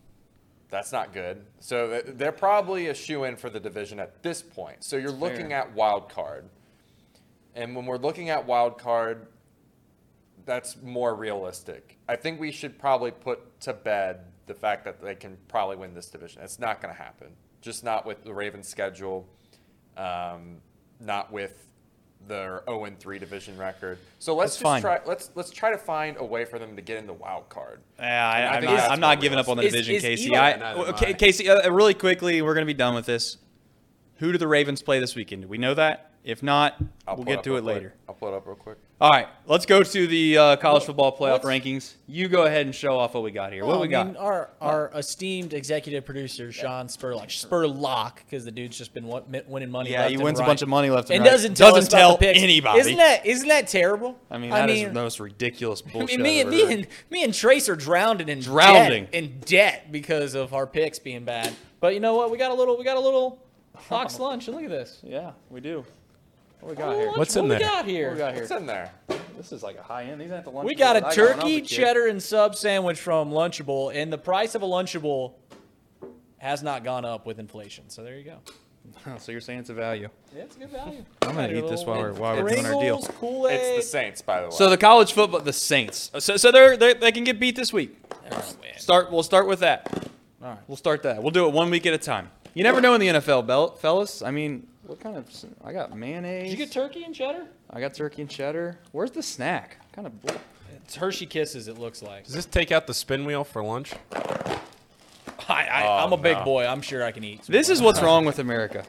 That's not good. So th- they're probably a shoe in for the division at this point. So you're looking at wild card. And when we're looking at wild card, that's more realistic. I think we should probably put to bed the fact that they can probably win this division. It's not going to happen. Just not with the Ravens' schedule, um, not with their 0 3 division record. So let's That's just fine. try. Let's let's try to find a way for them to get in the wild card. Yeah, I, I I'm think not, I'm not giving up on the Is- division, is Casey. Eli- I, okay. Casey, uh, really quickly, we're going to be done with this. Who do the Ravens play this weekend? Do we know that? If not, I'll we'll get to it quick. later. I'll pull it up real quick. All right, let's go to the uh, college football playoff what's- rankings. You go ahead and show off what we got here. What Well, we I got? mean, our our esteemed executive producer Sean Spurlock, Spurlock, because the dude's just been win- winning money. Yeah, left he and wins a right. bunch of money left and and right. doesn't tell Doesn't us about tell the picks. anybody. Isn't that isn't that terrible? I mean, that is the most ridiculous I bullshit. mean, me I've and ever me heard. and me and Trace are drowning in Drowning. debt, in debt because of our picks being bad. But you know what? We got a little we got a little box <laughs> lunch. And look at this. Yeah, we do. What we What got here? What's what in we there? got What we got here? What's in there? This is like a high end. These aren't the lunch. We got a that got when I was turkey, cheddar, and sub sandwich from Lunchable, and the price of a Lunchable has not gone up with inflation. So there you go. <laughs> So you're saying it's a value? Yeah, it's a good value. I'm gonna eat this while we're while we're doing our deal. Kool It's the Saints, by the way. So the college football, the Saints. So so they're, they're they can get beat this week. Start. We'll start with that. All right. We'll start that. We'll do it one week at a time. You never know in the NFL, bel- fellas. I mean, what kind of? I got mayonnaise. Did you get turkey and cheddar? I got turkey and cheddar. Where's the snack? Kind of. It's Hershey Kisses. It looks like. Does this take out the spin wheel for lunch? I, I, Oh, I'm a big no. boy. I'm sure I can eat. This is what's wrong with America.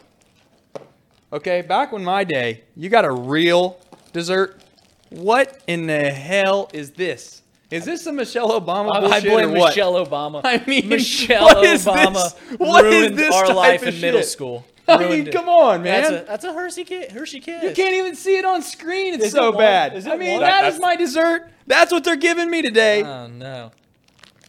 Okay, back when my day, you got a real dessert. What in the hell is this? Is this a Michelle Obama I, I blame or what? Michelle Obama. I mean, Michelle what is Obama this? What is ruined this our life in middle shit? school. I mean, come on, That's man. a, that's a Hershey kid. Hershey kid. You can't even see it on screen. It's Is so one? bad. Is it I mean, that That- is my dessert. That's what they're giving me today. Oh no.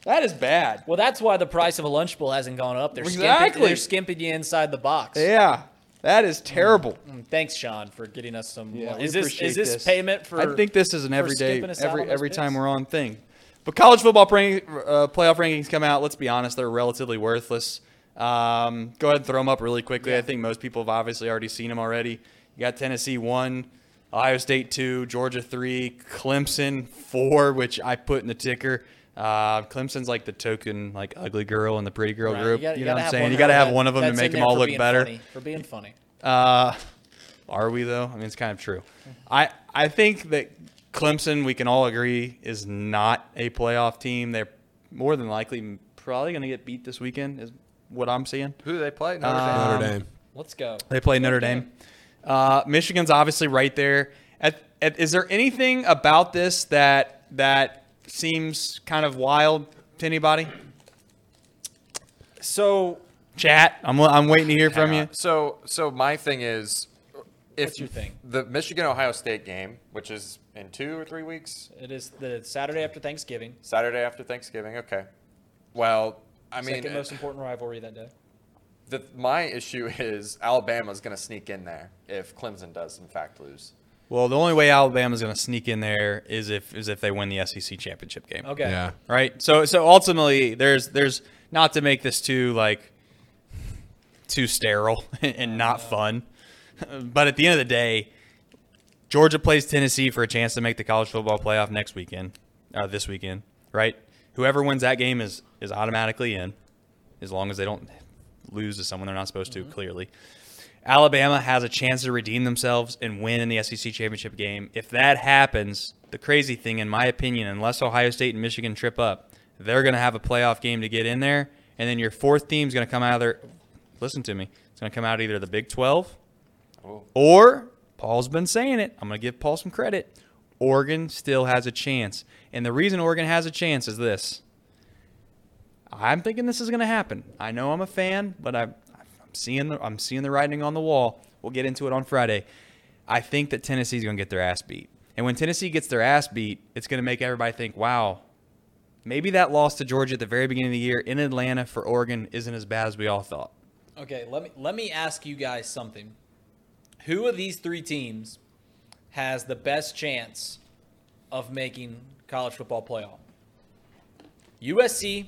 that is bad. Well, that's why the price of a lunchable hasn't gone up. They're Exactly. skimping, they're skimping you inside the box. Yeah, that is terrible. Mm, Thanks, Sean, for getting us some. Yeah, we is this appreciate is this, this. payment for? I think this is an everyday, skipping us out every on those every time picks? we're on thing. But college football rank, uh, playoff rankings come out. Let's be honest, they're relatively worthless. Um, go ahead and throw them up really quickly. I think most people have obviously already seen them already. You got Tennessee one, Ohio State two, Georgia three, Clemson four, which I put in the ticker. Uh, Clemson's like the token, like ugly girl in the pretty girl Right, group. You, gotta- know what I'm saying? You got to have one of them to make them all look better. funny, for being funny. Uh, are we though? I mean, it's kind of true. I I think that Clemson, we can all agree, is not a playoff team. They're more than likely probably going to get beat this weekend. Is what I'm seeing. Who do they play? Notre Um, Dame. Notre Dame. Let's go. They play Notre Dame. Uh, Michigan's obviously right there. At, at, is there anything about this that that seems kind of wild to anybody? So Chat. I'm I'm waiting to hear from you. So, so my thing is, if What's your thing? the Michigan Ohio State game, which is in two or three weeks, it is the Saturday after Thanksgiving. Saturday after Thanksgiving. Okay. Well, I mean, second most important rivalry that day. the, my issue is Alabama's going to sneak in there if Clemson does in fact lose. Well, the only way Alabama's going to sneak in there is if is if they win the SEC championship game. Okay. Yeah. Right. So so ultimately, there's there's not to make this too like too sterile <laughs> and not fun, but at the end of the day, Georgia plays Tennessee for a chance to make the college football playoff next weekend, uh, this weekend. Right. Whoever wins that game is is automatically in, as long as they don't lose to someone they're not supposed to. Clearly. Alabama has a chance to redeem themselves and win in the SEC championship game. If that happens, the crazy thing, in my opinion, unless Ohio State and Michigan trip up, they're going to have a playoff game to get in there. And then your fourth team is going to come out of there. Listen to me. It's going to come out either the Big 12 Oh. or, Paul's been saying it. I'm going to give Paul some credit. Oregon still has a chance. And the reason Oregon has a chance is this. I'm thinking this is going to happen. I know I'm a fan, but I, I'm seeing the, I'm seeing the writing on the wall. We'll get into it on Friday. I think that Tennessee's going to get their ass beat. And when Tennessee gets their ass beat, it's going to make everybody think, wow, maybe that loss to Georgia at the very beginning of the year in Atlanta for Oregon isn't as bad as we all thought. Okay, let me let me ask you guys something. Who of these three teams has the best chance of making college football playoff? USC,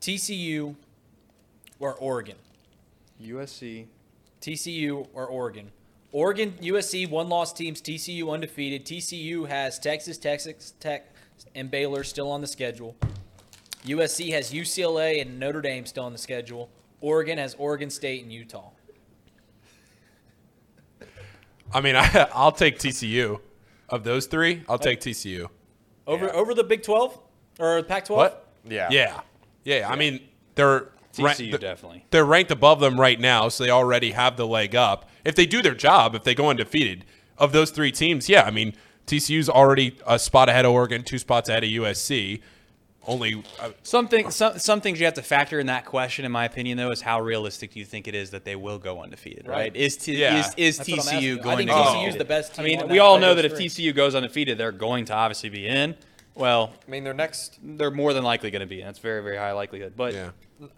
TCU, or Oregon? USC. TCU or Oregon? Oregon, USC, one loss teams. TCU undefeated. TCU has Texas, Texas Tech, and Baylor still on the schedule. USC has UCLA and Notre Dame still on the schedule. Oregon has Oregon State and Utah. I mean, <laughs> I, I'll take TCU. Of those three, I'll take TCU. Over Yeah. over the Big 12 or the Pac 12? What? Yeah. Yeah. Yeah. I mean, they're ra- TCU th- definitely. They're ranked above them right now, so they already have the leg up. If they do their job, if they go undefeated, of those three teams, yeah, I mean, TCU's already a spot ahead of Oregon, two spots ahead of USC. Only, uh, Something, some, some things you have to factor in that question, in my opinion, though, is how realistic do you think it is that they will go undefeated, right? Right. Is, t- Yeah. is, is That's I'm TCU you. I going think to go is the best I mean, we all know that the if. TCU goes undefeated, they're going to obviously be in. Well, I mean, their next. they're more than likely going to be in. It's very, very high likelihood. But yeah.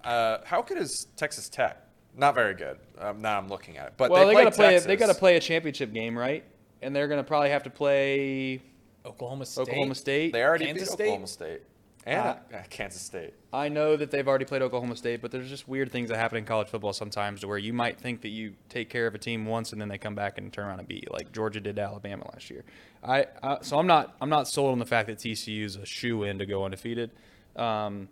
Uh, how good is Texas Tech? Not very good. Um, now I'm looking at it, but well, they, they, got to play. Texas. They got to play a championship game, right? And they're going to probably have to play Oklahoma State. Oklahoma State. They already Kansas beat State? Oklahoma State and Uh, uh, Kansas State. I know that they've already played Oklahoma State, but there's just weird things that happen in college football sometimes to where you might think that you take care of a team once and then they come back and turn around and beat you, like Georgia did to Alabama last year. I, I so I'm not I'm not sold on the fact that TCU is a shoe in to go undefeated. Um,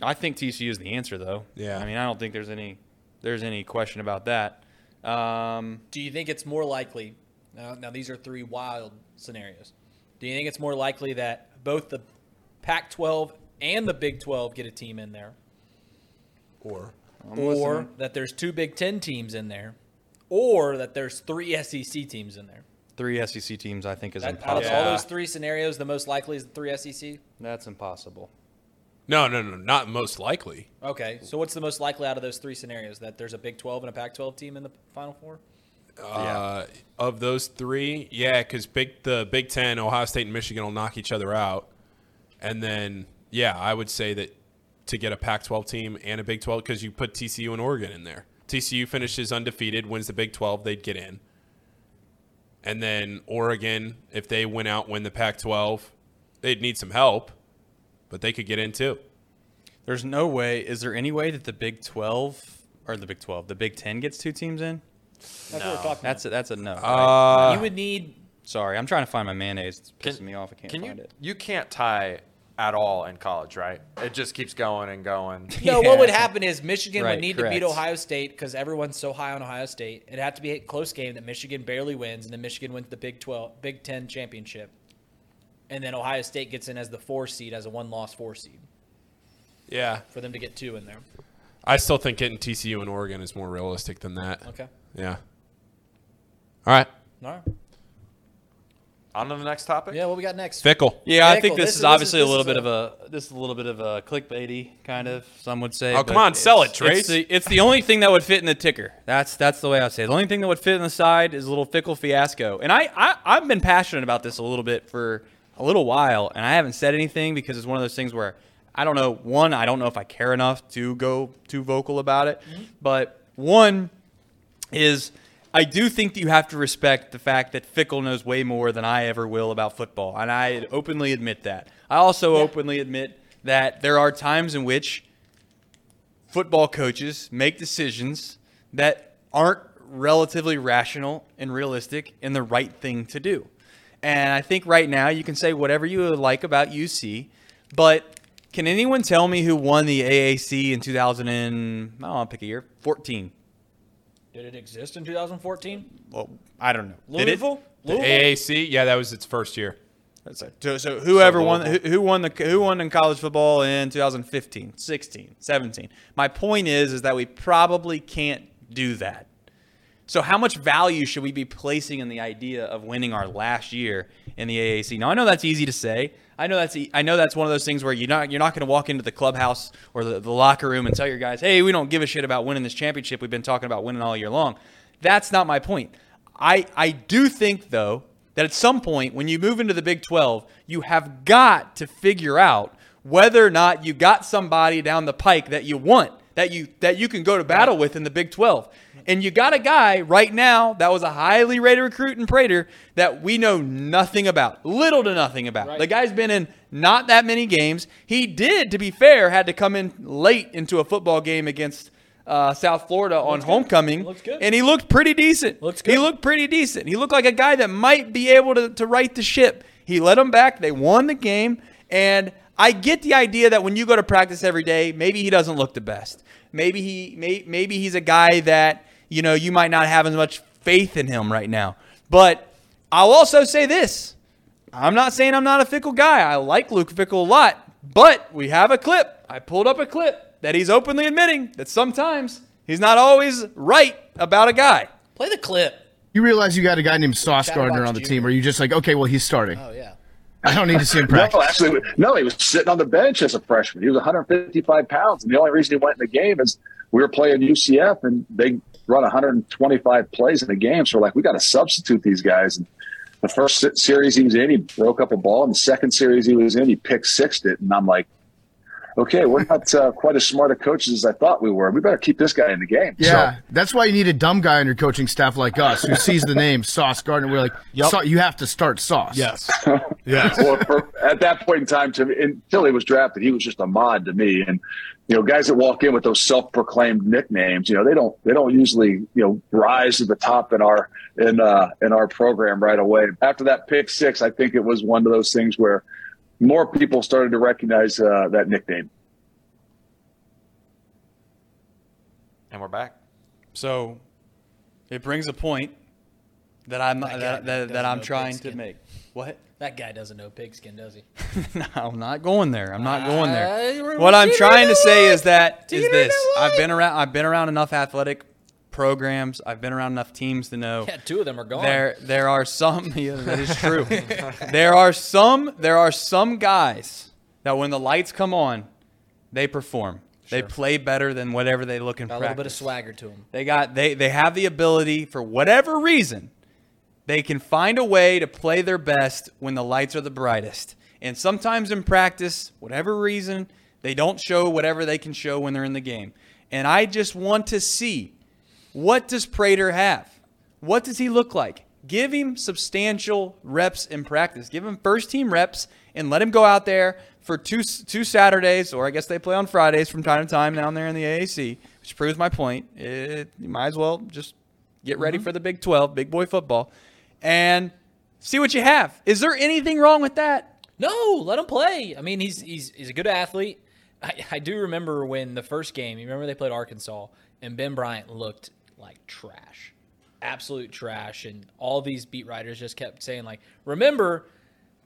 I think TCU is the answer, though. Yeah. I mean, I don't think there's any there's any question about that. Um, Do you think it's more likely? Now, now these are three wild scenarios. Do you think it's more likely that both the Pac-12 and the Big 12 get a team in there, Or, I'm or listening. that there's two Big Ten teams in there, or that there's three SEC teams in there? three SEC teams, I think, is That, out of impossible. all those three scenarios, the most likely is the three SEC. That's impossible. No, no, no, not most likely. Okay, so what's the most likely out of those three scenarios? That there's a Big 12 and a Pac-12 team in the Final Four? Uh, of those three, yeah, because big the Big Ten, Ohio State and Michigan will knock each other out, and then yeah, I would say that to get a Pac-12 team and a Big 12 because you put TCU and Oregon in there. TCU finishes undefeated, wins the Big 12, they'd get in, and then Oregon, if they win out, win the Pac-12, they'd need some help, but they could get in too. There's no way. Is there any way that the Big 12 or the Big 12, the Big 10 gets two teams in? That's what we're talking That's a, that's a no. right? Uh, You would need Sorry, I'm trying to find my mayonnaise. It's Can- pissing me off. I can't Can find you? it. You can't tie at all in college, right? It just keeps going and going. <laughs> No, Yeah. what would happen is Michigan Right, would need to beat. Ohio State because everyone's so high on Ohio State. It'd have to be a close game that Michigan barely wins, and then Michigan wins the Big Twelve, Big Ten championship, and then Ohio State gets in as the four seed, as a one-loss four seed, yeah, for them to get two in there. I still think getting TCU and Oregon is more realistic than that. Okay, Yeah. All right. all right. On to the next topic. Yeah, what we got next? Fickell. Yeah, I think this, This is is- obviously this a little bit a- of a this is a little bit of a clickbaity kind of some would say. Oh, come on, sell it, Trace. It's the, it's the only thing that would fit in the ticker. That's that's the way I say. it. The only thing that would fit in the side is a little Fickell fiasco. And I, I I've been passionate about this a little bit for a little while, and I haven't said anything because it's one of those things where I don't know. One, I don't know if I care enough to go too vocal about it, mm-hmm. but one is I do think that you have to respect the fact that Fickell knows way more than I ever will about football, and I openly admit that. I also openly admit that there are times in which football coaches make decisions that aren't relatively rational and realistic and the right thing to do. And I think right now you can say whatever you like about UC, but can anyone tell me who won the AAC in 2000 and I don't want to pick a year, 14? Did it exist in 2014? Well, I don't know. Did it? Louisville? The Louisville? AAC, yeah, that was its first year. That's it. So, so whoever So won, who, who won the who won in college football in 2015, 16, 17. My point is, is that we probably can't do that. So, how much value should we be placing in the idea of winning our last year in the AAC? Now, I know that's easy to say. I know that's e- I know that's one of those things where you're not you're not going to walk into the clubhouse or the, the locker room and tell your guys, "Hey, we don't give a shit about winning this championship. We've been talking about winning all year long." That's not my point. I I do think though that at some point when you move into the Big 12, you have got to figure out whether or not you got somebody down the pike that you want, that you that you can go to battle with in the Big 12. And you got a guy right now that was a highly rated recruit in Prater that we know nothing about, little to nothing about. The guy's been in not that many games. He did, to be fair, had to come in late into a football game against uh, South Florida on homecoming, Looks good. and he looked pretty decent. Looks good. He looked pretty decent. He looked like a guy that might be able to, to right the ship. He led them back. They won the game. And I get the idea that when you go to practice every day, maybe he doesn't look the best. Maybe he may, maybe he's a guy that, you know, you might not have as much faith in him right now. But I'll also say this. I'm not saying I'm not a Fickell guy. I like Luke Fickell a lot. But we have a clip. I pulled up a clip that he's openly admitting that sometimes he's not always right about a guy. Play the clip. You realize you got a guy named Sauce Gardner on the Jr. team, or you just like, okay, well, he's starting. Oh yeah. I don't need to see him <laughs> practice. No, actually, no. He was sitting on the bench as a freshman. He was 155 pounds, and the only reason he went in the game is we were playing UCF, and they run 125 plays in a game. So we're like, we got to substitute these guys. And the first series he was in, he broke up a ball, and the second series he was in, he picked sixed it. And I'm like, okay, we're not uh, quite as smart a coaches as I thought we were. We better keep this guy in the game. Yeah, that's why you need a dumb guy on your coaching staff like us who sees the name Sauce Gardner. We're like, "Sau- you have to start Sauce. Yes. <laughs> So, well, for, at that point in time, to until he was drafted, he was just Ahmad to me. And you know, guys that walk in with those self-proclaimed nicknames, you know, they don't they don't usually you know rise to the top in our in uh, in our program right away. After that pick six, I think it was one of those things where more people started to recognize uh, that nickname. And we're back. So it brings a point that I'm That that, that, that I'm trying to make. What? That guy doesn't know pigskin, does he? <laughs> no, I'm not going there. I'm not going Uh, there. What I'm trying to say is that is this. I've been around. I've been around enough athletic programs. I've been around enough teams to know. Yeah, two of them are gone. There, there are some. <laughs> Yeah, that is true. <laughs> there are some. There are some guys that when the lights come on, they perform. They play better than whatever they look in Got a little bit of swagger to them. They got they they have the ability for whatever reason. They can find a way to play their best when the lights are the brightest. And sometimes in practice, whatever reason, they don't show whatever they can show when they're in the game. And I just want to see what does Prater have? What does he look like? Give him substantial reps in practice. Give him first team reps and let him go out there for two two Saturdays, or I guess they play on Fridays from time to time down there in the AAC, which proves my point. It, you might as well just get ready mm-hmm. for the Big 12, big boy football, and see what you have. Is there anything wrong with that? No, let him play. I mean, he's he's he's a good athlete. I, I do remember when the first game. You remember they played Arkansas, and Ben Bryant looked like trash, absolute trash, and all these beat writers just kept saying like, "Remember,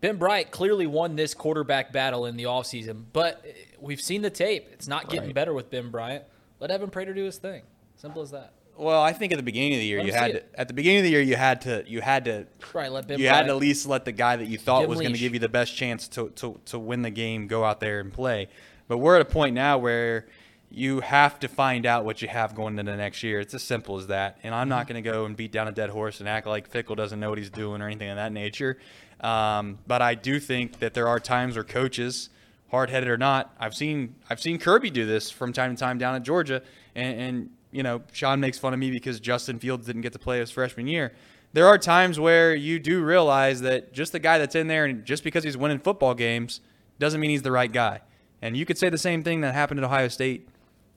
Ben Bryant clearly won this quarterback battle in the offseason, but we've seen the tape. It's not getting better with Ben Bryant. Let Evan Prater do his thing. Simple as that." Well, I think at the beginning of the year Let you had to, at the beginning of the year you had to you had to Right, let you had to at least let the guy that you thought was going to give you the best chance to, to to win the game go out there and play. But we're at a point now where you have to find out what you have going into the next year. It's as simple as that. And I'm Mm-hmm. not going to go and beat down a dead horse and act like Fickell doesn't know what he's doing or anything of that nature. Um, but I do think that there are times where coaches, hard headed or not, I've seen I've seen Kirby do this from time to time down at Georgia, and, and you know Sean makes fun of me because Justin Fields didn't get to play his freshman year. There are times where you do realize that just the guy that's in there, and just because he's winning football games, doesn't mean he's the right guy. And you could say the same thing that happened at Ohio State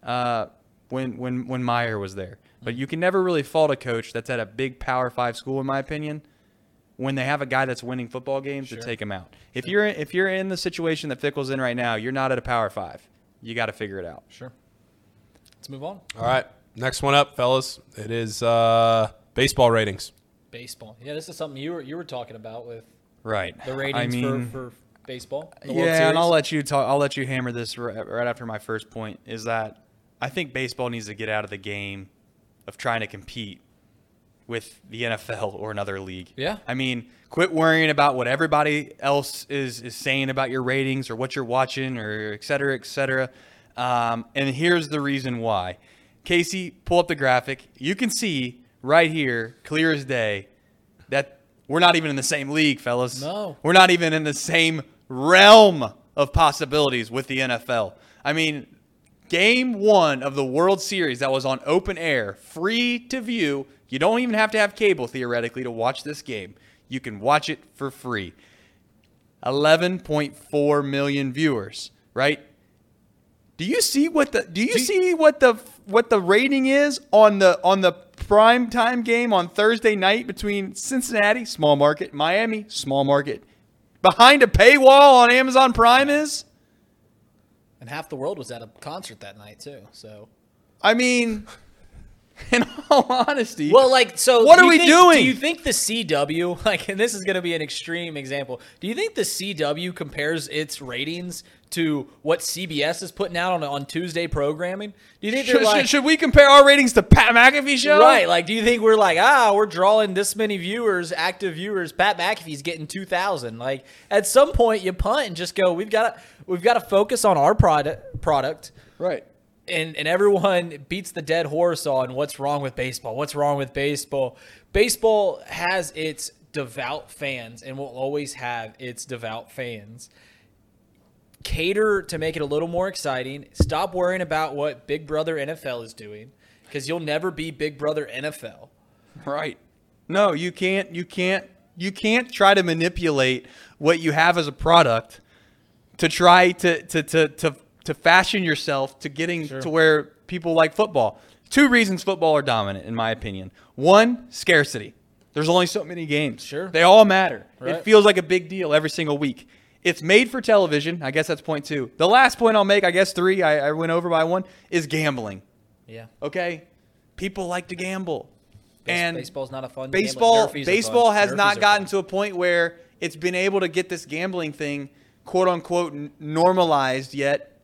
uh, when when when Meyer was there. But you can never really fault a coach that's at a big Power Five school, in my opinion, when they have a guy that's winning football games to take him out. If you're if you're in the situation that Fickell's in right now, you're not at a Power Five. You got to figure it out. Sure. Let's move on. All right, next one up, fellas. It is uh, baseball ratings. Baseball. Yeah, this is something you were you were talking about with Right. the ratings I mean, for, for baseball. the World yeah, and I'll let you talk. I'll let you hammer this right, right after my first point. Is that I think baseball needs to get out of the game of trying to compete with the NFL or another league. Yeah. I mean, quit worrying about what everybody else is is saying about your ratings or what you're watching or et cetera, et cetera. Um, and here's the reason why. Casey, pull up the graphic. You can see right here, clear as day, that we're not even in the same league, fellas. No. We're not even in the same realm of possibilities with the NFL. I mean, game one of the World Series that was on open air, free to view. You don't even have to have cable theoretically to watch this game. You can watch it for free. 11.4 million viewers, right? Do you see what the do you see what the what the rating is on the on the prime time game on Thursday night between Cincinnati, small market, Miami, small market, behind a paywall on Amazon Prime is? and half the world was at a concert that night too. So I mean, <laughs> in all honesty, Well, like, so What do are we think- doing? Do you think the CW, <laughs> like, and this is going to be an extreme example, do you think the CW compares its ratings to what CBS is putting out on on Tuesday programming? Do you think they're should, like, should, should we compare our ratings to Pat McAfee show? right? Like, do you think we're like, ah, we're drawing this many viewers, active viewers? Pat McAfee's getting two thousand. Like, at some point, you punt and just go, we've got to, we've got to focus on our product, product right. And and everyone beats the dead horse on what's wrong with baseball. What's wrong with baseball? Baseball has its devout fans and will always have its devout fans. Cater to make it a little more exciting. Stop worrying about what Big Brother NFL is doing because you'll never be Big Brother NFL. Right. No, you can't. You can't. You can't try to manipulate what you have as a product to try to to to to, to fashion yourself to getting to where people like football. Two reasons football are dominant, in my opinion. One, scarcity. There's only so many games. Sure. They all matter. Right. It feels like a big deal every single week. It's made for television. I guess that's point two. The last point I'll make, I guess three, I, I went over by one, is gambling. Yeah. Okay? People like to gamble. Base- and baseball's not a fun baseball baseball has Nerfies not gotten fun. to a point where it's been able to get this gambling thing quote unquote normalized yet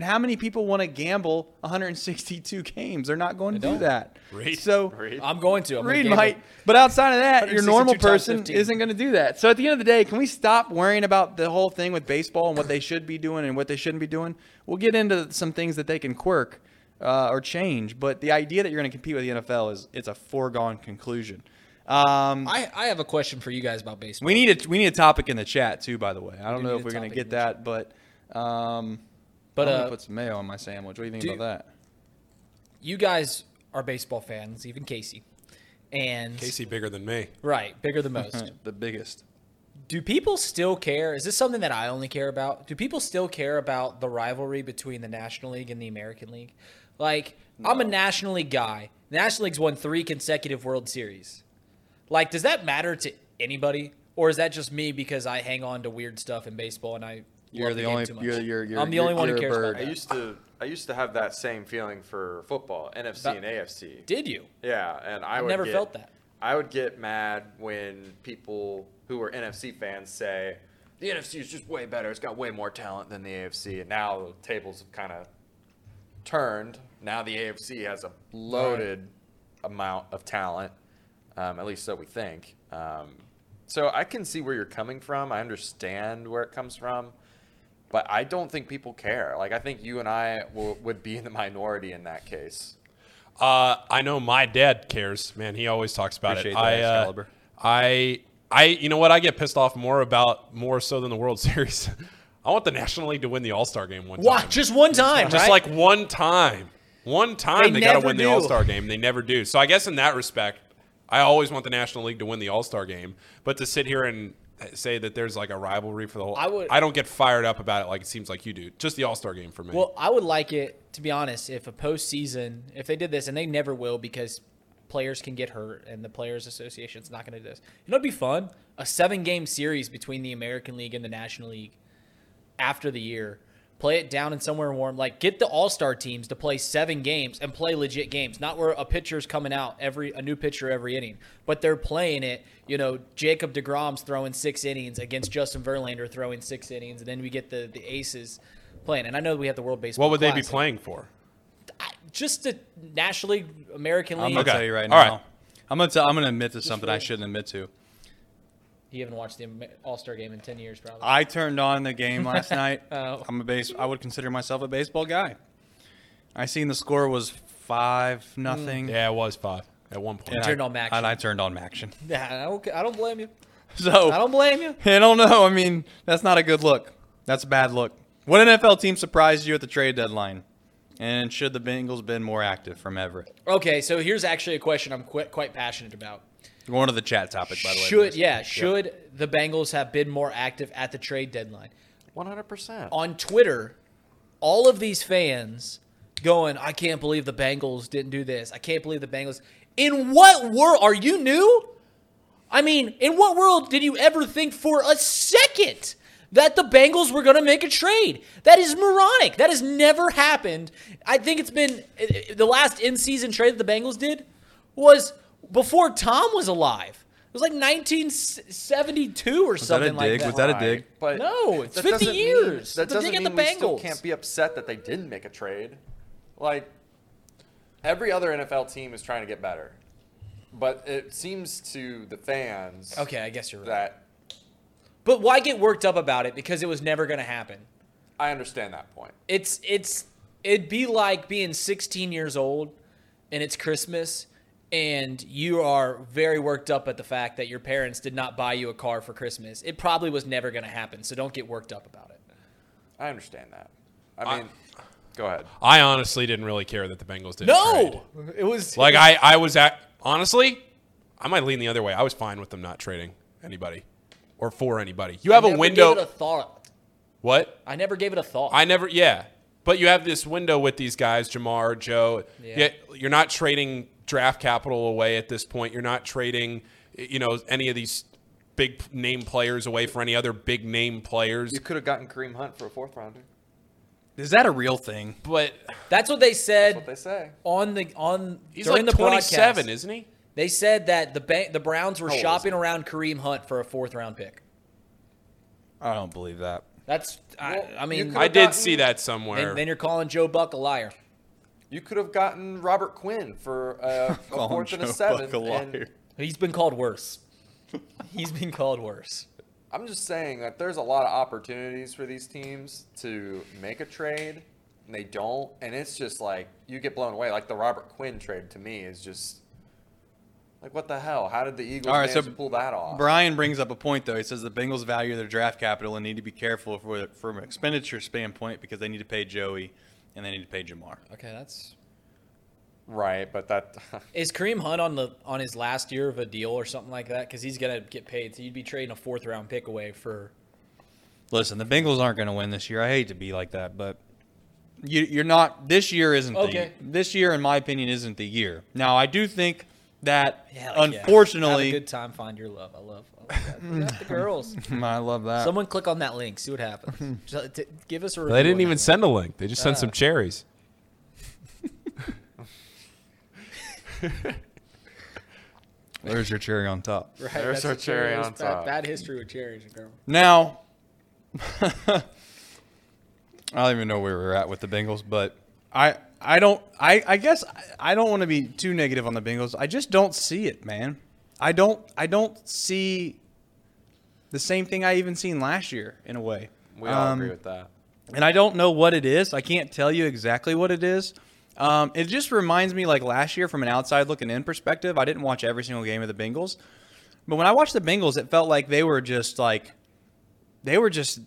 and how many people want to gamble 162 games they're not going to do that Reid. so I'm going to. I'm gonna Reid might, but outside of that, your normal person isn't going to do that. So at the end of the day, can we stop worrying about the whole thing with baseball and what they should be doing and what they shouldn't be doing? We'll get into some things that they can quirk uh, or change, but the idea that you're going to compete with the NFL is it's a foregone conclusion. Um, I, I have a question for you guys about baseball. we need a we need a topic in the chat too. By the way, I don't do know if we're going to get that, but um, But, I'm gonna uh, put some mayo on my sandwich. What do you think do- about that? you guys are baseball fans, even Casey. And Casey bigger than me. right, bigger than most. <laughs> the biggest. Do people still care? Is this something that I only care about? Do people still care about the rivalry between the National League and the American League? Like, I'm a National League guy. The National League's won three consecutive World Series. Like, does that matter to anybody? Or is that just me because I hang on to weird stuff in baseball and I You're love the only- you're- you're- you're- I'm the only one who cares bird. about I used to I used to have that same feeling for football, NFC But- and AFC. Did you? Yeah, and I I've would never get- felt that. I would get mad when people who were NFC fans say the NFC is just way better. It's got way more talent than the AFC, and now the tables have kind of turned. Now the AFC has a loaded amount of talent. Um, at least so we think. Um, so I can see where you're coming from. I understand where it comes from, but I don't think people care. Like I think you and I would be in the minority in that case. Uh, I know my dad cares, man. He always talks about Appreciate it. that, I, uh, I, I, you know what? I get pissed off more about more so than the World <laughs> Series. I want the National League to win the All Star game one What? time. Just one time, Just right? like one time. One time They they, got to never win the. All Star game. They never do. So I guess in that respect, I always want the National League to win the All Star game. But to sit here and say that there's like a rivalry for the whole, I would- I don't get fired up about it like it seems like you do. Just the All Star game for me. Well, I would like it to be honest. If a postseason, if they did this, and they never will because players can get hurt, and the Players Association's not going to do this. You know, it'd be fun. A seven-game series between the American League and the National League after the year. Play it down in somewhere warm. Like get the All-Star teams to play seven games and play legit games, not where a pitcher's coming out every a new pitcher every inning, but they're playing it. You know, Jacob deGrom's throwing six innings against Justin Verlander throwing six innings, and then we get the the aces playing. And I know we have the World Baseball. what would they be playing for? Just the National League, American League. I'm gonna Okay. tell you right All now. right. I'm gonna tell, I'm gonna admit to something I shouldn't admit to. You haven't watched the All Star game in ten years, probably. I turned on the game last <laughs> night. Oh. I'm a base. I would consider myself a baseball guy. I seen the score was five nothing. Mm. Yeah, it was five at one point. and turned I, on MACtion. And I turned on MACtion. <laughs> yeah, I don't. I don't blame you. So I don't blame you. I don't know. I mean, that's not a good look. That's a bad look. What NFL team surprised you at the trade deadline? And should the Bengals been more active from Everett? Okay, so here's actually a question I'm quite quite passionate about. One of the chat topic, by the way. Should boys. yeah, should the Bengals have been more active at the trade deadline? 100%. On Twitter, all of these fans going, I can't believe the Bengals didn't do this. I can't believe the Bengals. In what world are you new? I mean, in what world did you ever think for a second that the Bengals were going to make a trade? That is moronic. That has never happened. I think it's been the last in-season trade that the Bengals did was before Tom was alive. It was like 1972 or Was that a something like dig? that. Was that a dig? But No, it's that 50 doesn't mean- years. that It's a dig doesn't at the mean we still Bengals. can't be upset that they didn't make a trade. Like every other NFL team is trying to get better, but it seems to the fans Okay, I guess you're right. that But why get worked up about it? Because it was never going to happen. I understand that point. It's it's it'd be like being 16 years old and it's Christmas and you are very worked up at the fact that your parents did not buy you a car for Christmas. It probably was never going to happen, so don't get worked up about it. I understand that. I mean, go ahead. I honestly didn't really care that the Bengals didn't No, trade. it was Like I, I was at honestly, I might lean the other way. I was fine with them not trading anybody or for anybody. You have I a never window. Gave it a thought. what? I never gave it a thought. I never. Yeah, but you have this window with these guys, Ja'Marr, Joe. Yeah. You're not trading draft capital away at this point. You're not trading, you know, any of these big name players away for any other big name players. You could have gotten Kareem Hunt for a fourth rounder. Is that a real thing? But That's what they said That's what they say. on the on he's during like the 27, broadcast. isn't he? They said that the ba- the Browns were How shopping around Kareem Hunt for a fourth round pick. I don't believe that. That's I, Well, I you mean, I did gotten- see that somewhere. then, then you're calling Joe Buck a liar. You could have gotten Robert Quinn for uh, <laughs> a fourth and a Joe seventh. And. He's been called worse. <laughs> He's been called worse. I'm just saying that there's a lot of opportunities for these teams to make a trade, and they don't. And it's just like you get blown away. Like the Robert Quinn trade to me is just like what the hell? How did the Eagles All right, manage so to pull that off? Brian brings up a point though. He says the Bengals value their draft capital and need to be careful for, from an expenditure standpoint because they need to pay Joey and they need to pay Ja'Marr. Okay, that's right, but that <laughs> is Kareem Hunt on the on his last year of a deal or something like that because he's gonna get paid. So you'd be trading a fourth round pick away for. Listen, the Bengals aren't going to win this year. I hate to be like that, but you, you're not. This year isn't Okay. the. This year, in my opinion, isn't the year. Now, I do think that Yeah, like, yeah. have a unfortunately, good time. Find your love. I love. I love that. The <laughs> girls. <laughs> I love that. Someone click on that link. See what happens. <laughs> Just, uh, t- give us a. They didn't even that send a link. They just sent some uh. cherries. There's your cherry on top. Right, There's that's our the cherry That's on bad- top. Bad history with cherries, girl. Now, I don't even know where we're at with the Bengals, but I I don't. I, I guess I don't want to be too negative on the Bengals. I just don't see it, man. I don't. I don't see the same thing I even seen last year in a way. We all Um, agree with that. and I don't know what it is. I can't tell you exactly what it is. Um, it just reminds me like last year from an outside looking in perspective. I didn't watch every single game of the Bengals, but when I watched the Bengals, it felt like they were just like they were just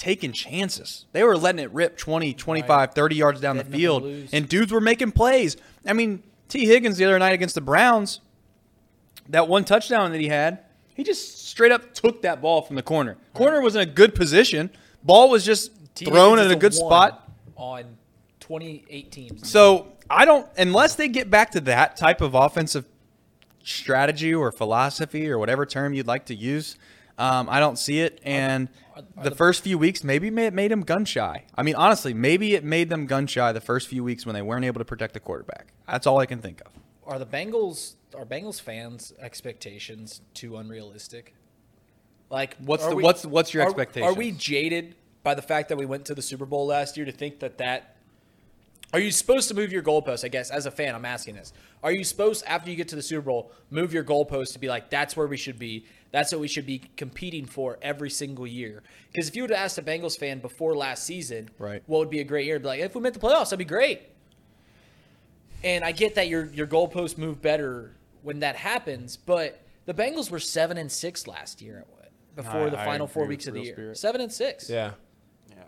taking chances. They were letting it rip 20, 25, 30 yards down the Betting them to field, and dudes were making plays. I mean, Tee Higgins the other night against the Browns, that one touchdown that he had, he just straight up took that ball from the corner. Corner was in a good position. Ball was just Tee thrown Higgins in a good spot. on 28 teams. So I don't, unless they get back to that type of offensive strategy or philosophy or whatever term you'd like to use, um, I don't see it. And the first few weeks, maybe it made them gun shy. I mean, honestly, maybe it made them gun shy the first few weeks when they weren't able to protect the quarterback. That's all I can think of. Are the Bengals are Bengals fans' expectations too unrealistic? Like, What's are the- what's- what's your are- expectations? Are we jaded by the fact that we went to the Super Bowl last year to think that that? Are you supposed to move your goalpost? I guess as a fan, I'm asking this. Are you supposed after you get to the Super Bowl move your goalpost to be like that's where we should be? That's what we should be competing for every single year. Because if you would have asked a Bengals fan before last season, Right. what would be a great year? It'd be like if we made the playoffs, that'd be great. And I get that your your goalposts move better when that happens, but the Bengals were seven and six last year uh, before I- the I final four weeks of the year. Spirit. Seven and six. Yeah.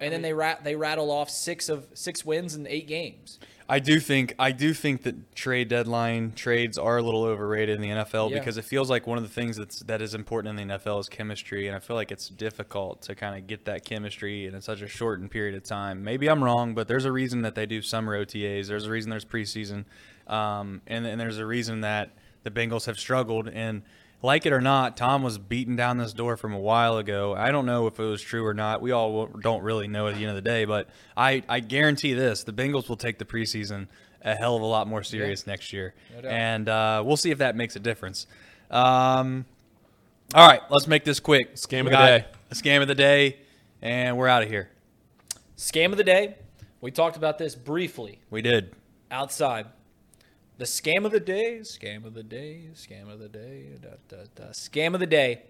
And then they rat they rattle off six of six wins in eight games. I do think I do think that trade deadline trades are a little overrated in the NFL Yeah. because it feels like one of the things that's that is important in the NFL is chemistry, and I feel like it's difficult to kind of get that chemistry in such a shortened period of time. Maybe I'm wrong, but there's a reason that they do summer OTAs. There's a reason there's preseason, um, and and there's a reason that the Bengals have struggled. And like it or not, Tom was beating down this door from a while ago. I don't know if it was true or not. We all don't really know at the end of the day, but I, I guarantee this: the Bengals will take the preseason a hell of a lot more serious next year, doubt. and uh, we'll see if that makes a difference. Um, all right, let's make this quick. Scam We of the day. A scam of the day, and we're out of here. Scam of the day. We talked about this briefly We did. outside. The scam of the day, scam of the day, scam of the day, da, da, da, scam of the day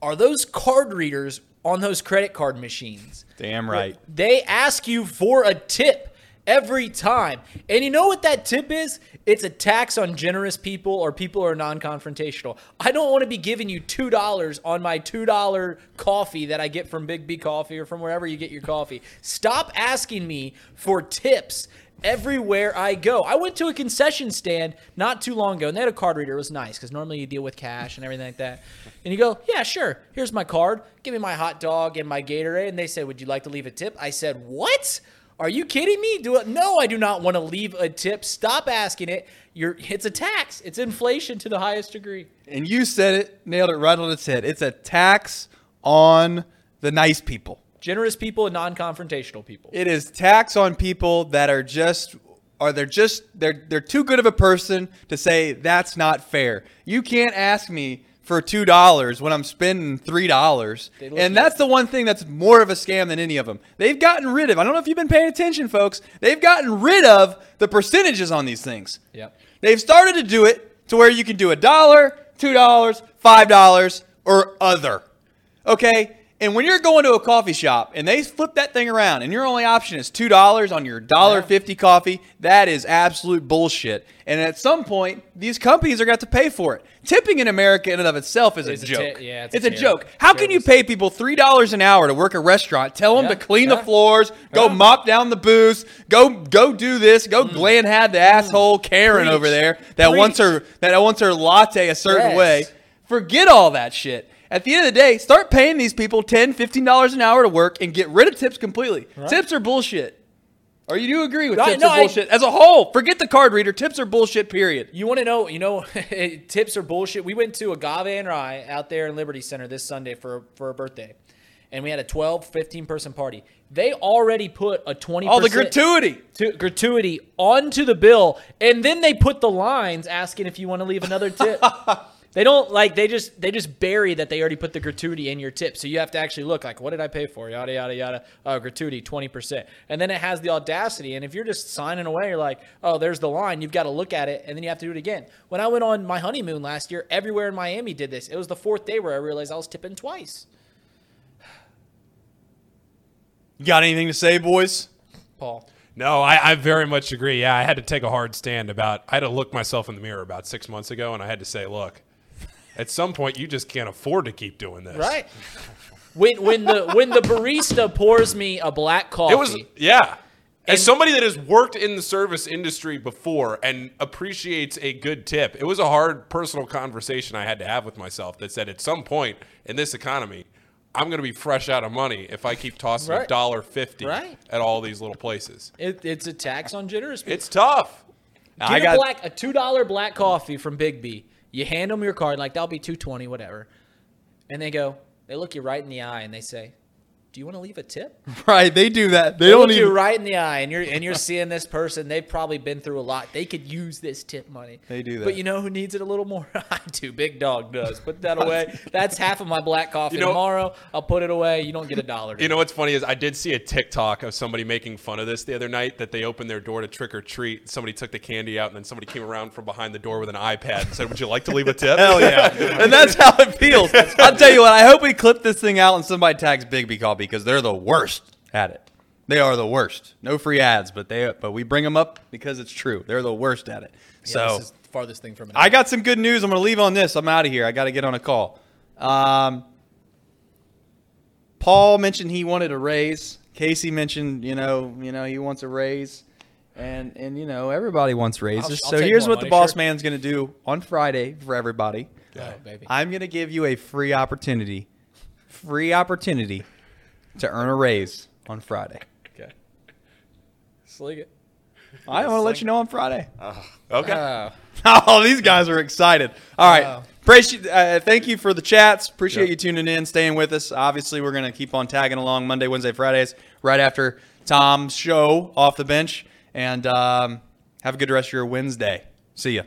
are those card readers on those credit card machines. Damn right. They ask you for a tip every time. And you know what that tip is? It's a tax on generous people or people who are non confrontational. I don't want to be giving you $2 on my $2 coffee that I get from Bigby Coffee or from wherever you get your coffee. Stop asking me for tips everywhere I go. I went to a concession stand not too long ago and they had a card reader. It was nice because normally you deal with cash and everything like that. And you go, yeah, sure. Here's my card. Give me my hot dog and my Gatorade. And they said, would you like to leave a tip? I said, what? Are you kidding me? Do? No, I do not want to leave a tip. Stop asking it. You're, it's a tax. It's inflation to the highest degree. And you said it, nailed it right on its head. It's a tax on the nice people. Generous people and non-confrontational people. It is tax on people that are just are they're just they're they're too good of a person to say that's not fair. You can't ask me for two dollars when I'm spending three dollars. And at- that's the one thing that's more of a scam than any of them. They've gotten rid of. I don't know if you've been paying attention, folks. They've gotten rid of the percentages on these things. Yep. They've started to do it to where you can do a dollar, two dollars, five dollars, or other. Okay? And when you're going to a coffee shop and they flip that thing around and your only option is two dollars on your dollar fifty coffee, that is absolute bullshit. And at some point, these companies are going to have to pay for it. Tipping in America in and of itself is It's a a joke. yeah, it's it's a a joke. How can you pay people three dollars an hour to work a restaurant? Tell them Yeah, to clean yeah. the floors, go mop down the booths, go go do this, go Glenn had the asshole Karen Mm. Preach. over there that wants her that wants her latte a certain Yes. way. Forget all that shit. At the end of the day, start paying these people $10, $15 an hour to work and get rid of tips completely. Tips are bullshit. Or you do agree with No, tips no, are I- bullshit as a whole? Forget the card reader. Tips are bullshit, period. You want to know, you know, <laughs> tips are bullshit. We went to Agave and Rye out there in Liberty Center this Sunday for for a birthday. And we had a 12, 15 person party. They already put a 20% All the gratuity. to, gratuity onto the bill, and then they put the lines asking if you want to leave another tip. <laughs> They don't like they just they just bury that they already put the gratuity in your tip. So you have to actually look like what did I pay for? Yada yada yada. Uh, gratuity twenty percent, and then it has the audacity. And if you're just signing away, you're like, oh, there's the line. You've got to look at it, and then you have to do it again. When I went on my honeymoon last year, everywhere in Miami did this. It was the fourth day where I realized I was tipping twice. You got anything to say, boys? Paul. No, I, I very much agree. Yeah, I had to take a hard stand about. I had to look myself in the mirror about six months ago, and I had to say, look, at some point, you just can't afford to keep doing this. Right. When when the when the barista pours me a black coffee, It was yeah. As somebody that has worked in the service industry before and appreciates a good tip, it was a hard personal conversation I had to have with myself that said at some point in this economy, I'm going to be fresh out of money if I keep tossing a dollar fifty Right. at all these little places. it, it's a tax on generous people. It's tough. Get I a got black a two dollar black coffee from Bigby. You hand them your card like that'll be two twenty whatever, and they go. They look you right in the eye and they say, "Do you want to leave a tip?" <laughs> right. They do that. They, They don't look you right in the eye and you're and you're <laughs> seeing this person. They've probably been through a lot. They could use this tip money. They do that. But you know who needs it a little more? <laughs> I do. Big Dog does. Put that away. That's half of my black coffee You know- tomorrow. I'll put it away. You don't get a dollar. You know what's funny is I did see a TikTok of somebody making fun of this the other night that they opened their door to trick or treat. Somebody took the candy out and then somebody came around from behind the door with an iPad and said, "Would you like to leave a tip?" Hell yeah. and that's how it feels. I'll tell you what, I hope we clip this thing out and somebody tags Bigby Coffee because they're the worst at it. They are the worst. No free ads, but they but we bring them up because it's true. They're the worst at it. So this is the farthest thing from it. I got some good news. I'm going to leave on this. I'm out of here. I got to get on a call. Um, Paul mentioned he wanted a raise. Casey mentioned, you know, you know, he wants a raise. And and you know, everybody wants raises. I'll so here's what the boss sure. man's going to do on Friday for everybody. oh, baby. I'm going to give you a free opportunity, free opportunity to earn a raise on Friday. okay. Sling it. I want to let you know on Friday. Okay. Uh, Oh, <laughs> these guys are excited. All right. Wow. Appreciate, uh, thank you for the chats. Appreciate Yep. you tuning in, staying with us. Obviously, we're going to keep on tagging along Monday, Wednesday, Fridays, right after Tom's show off the bench. And um, have a good rest of your Wednesday. See ya.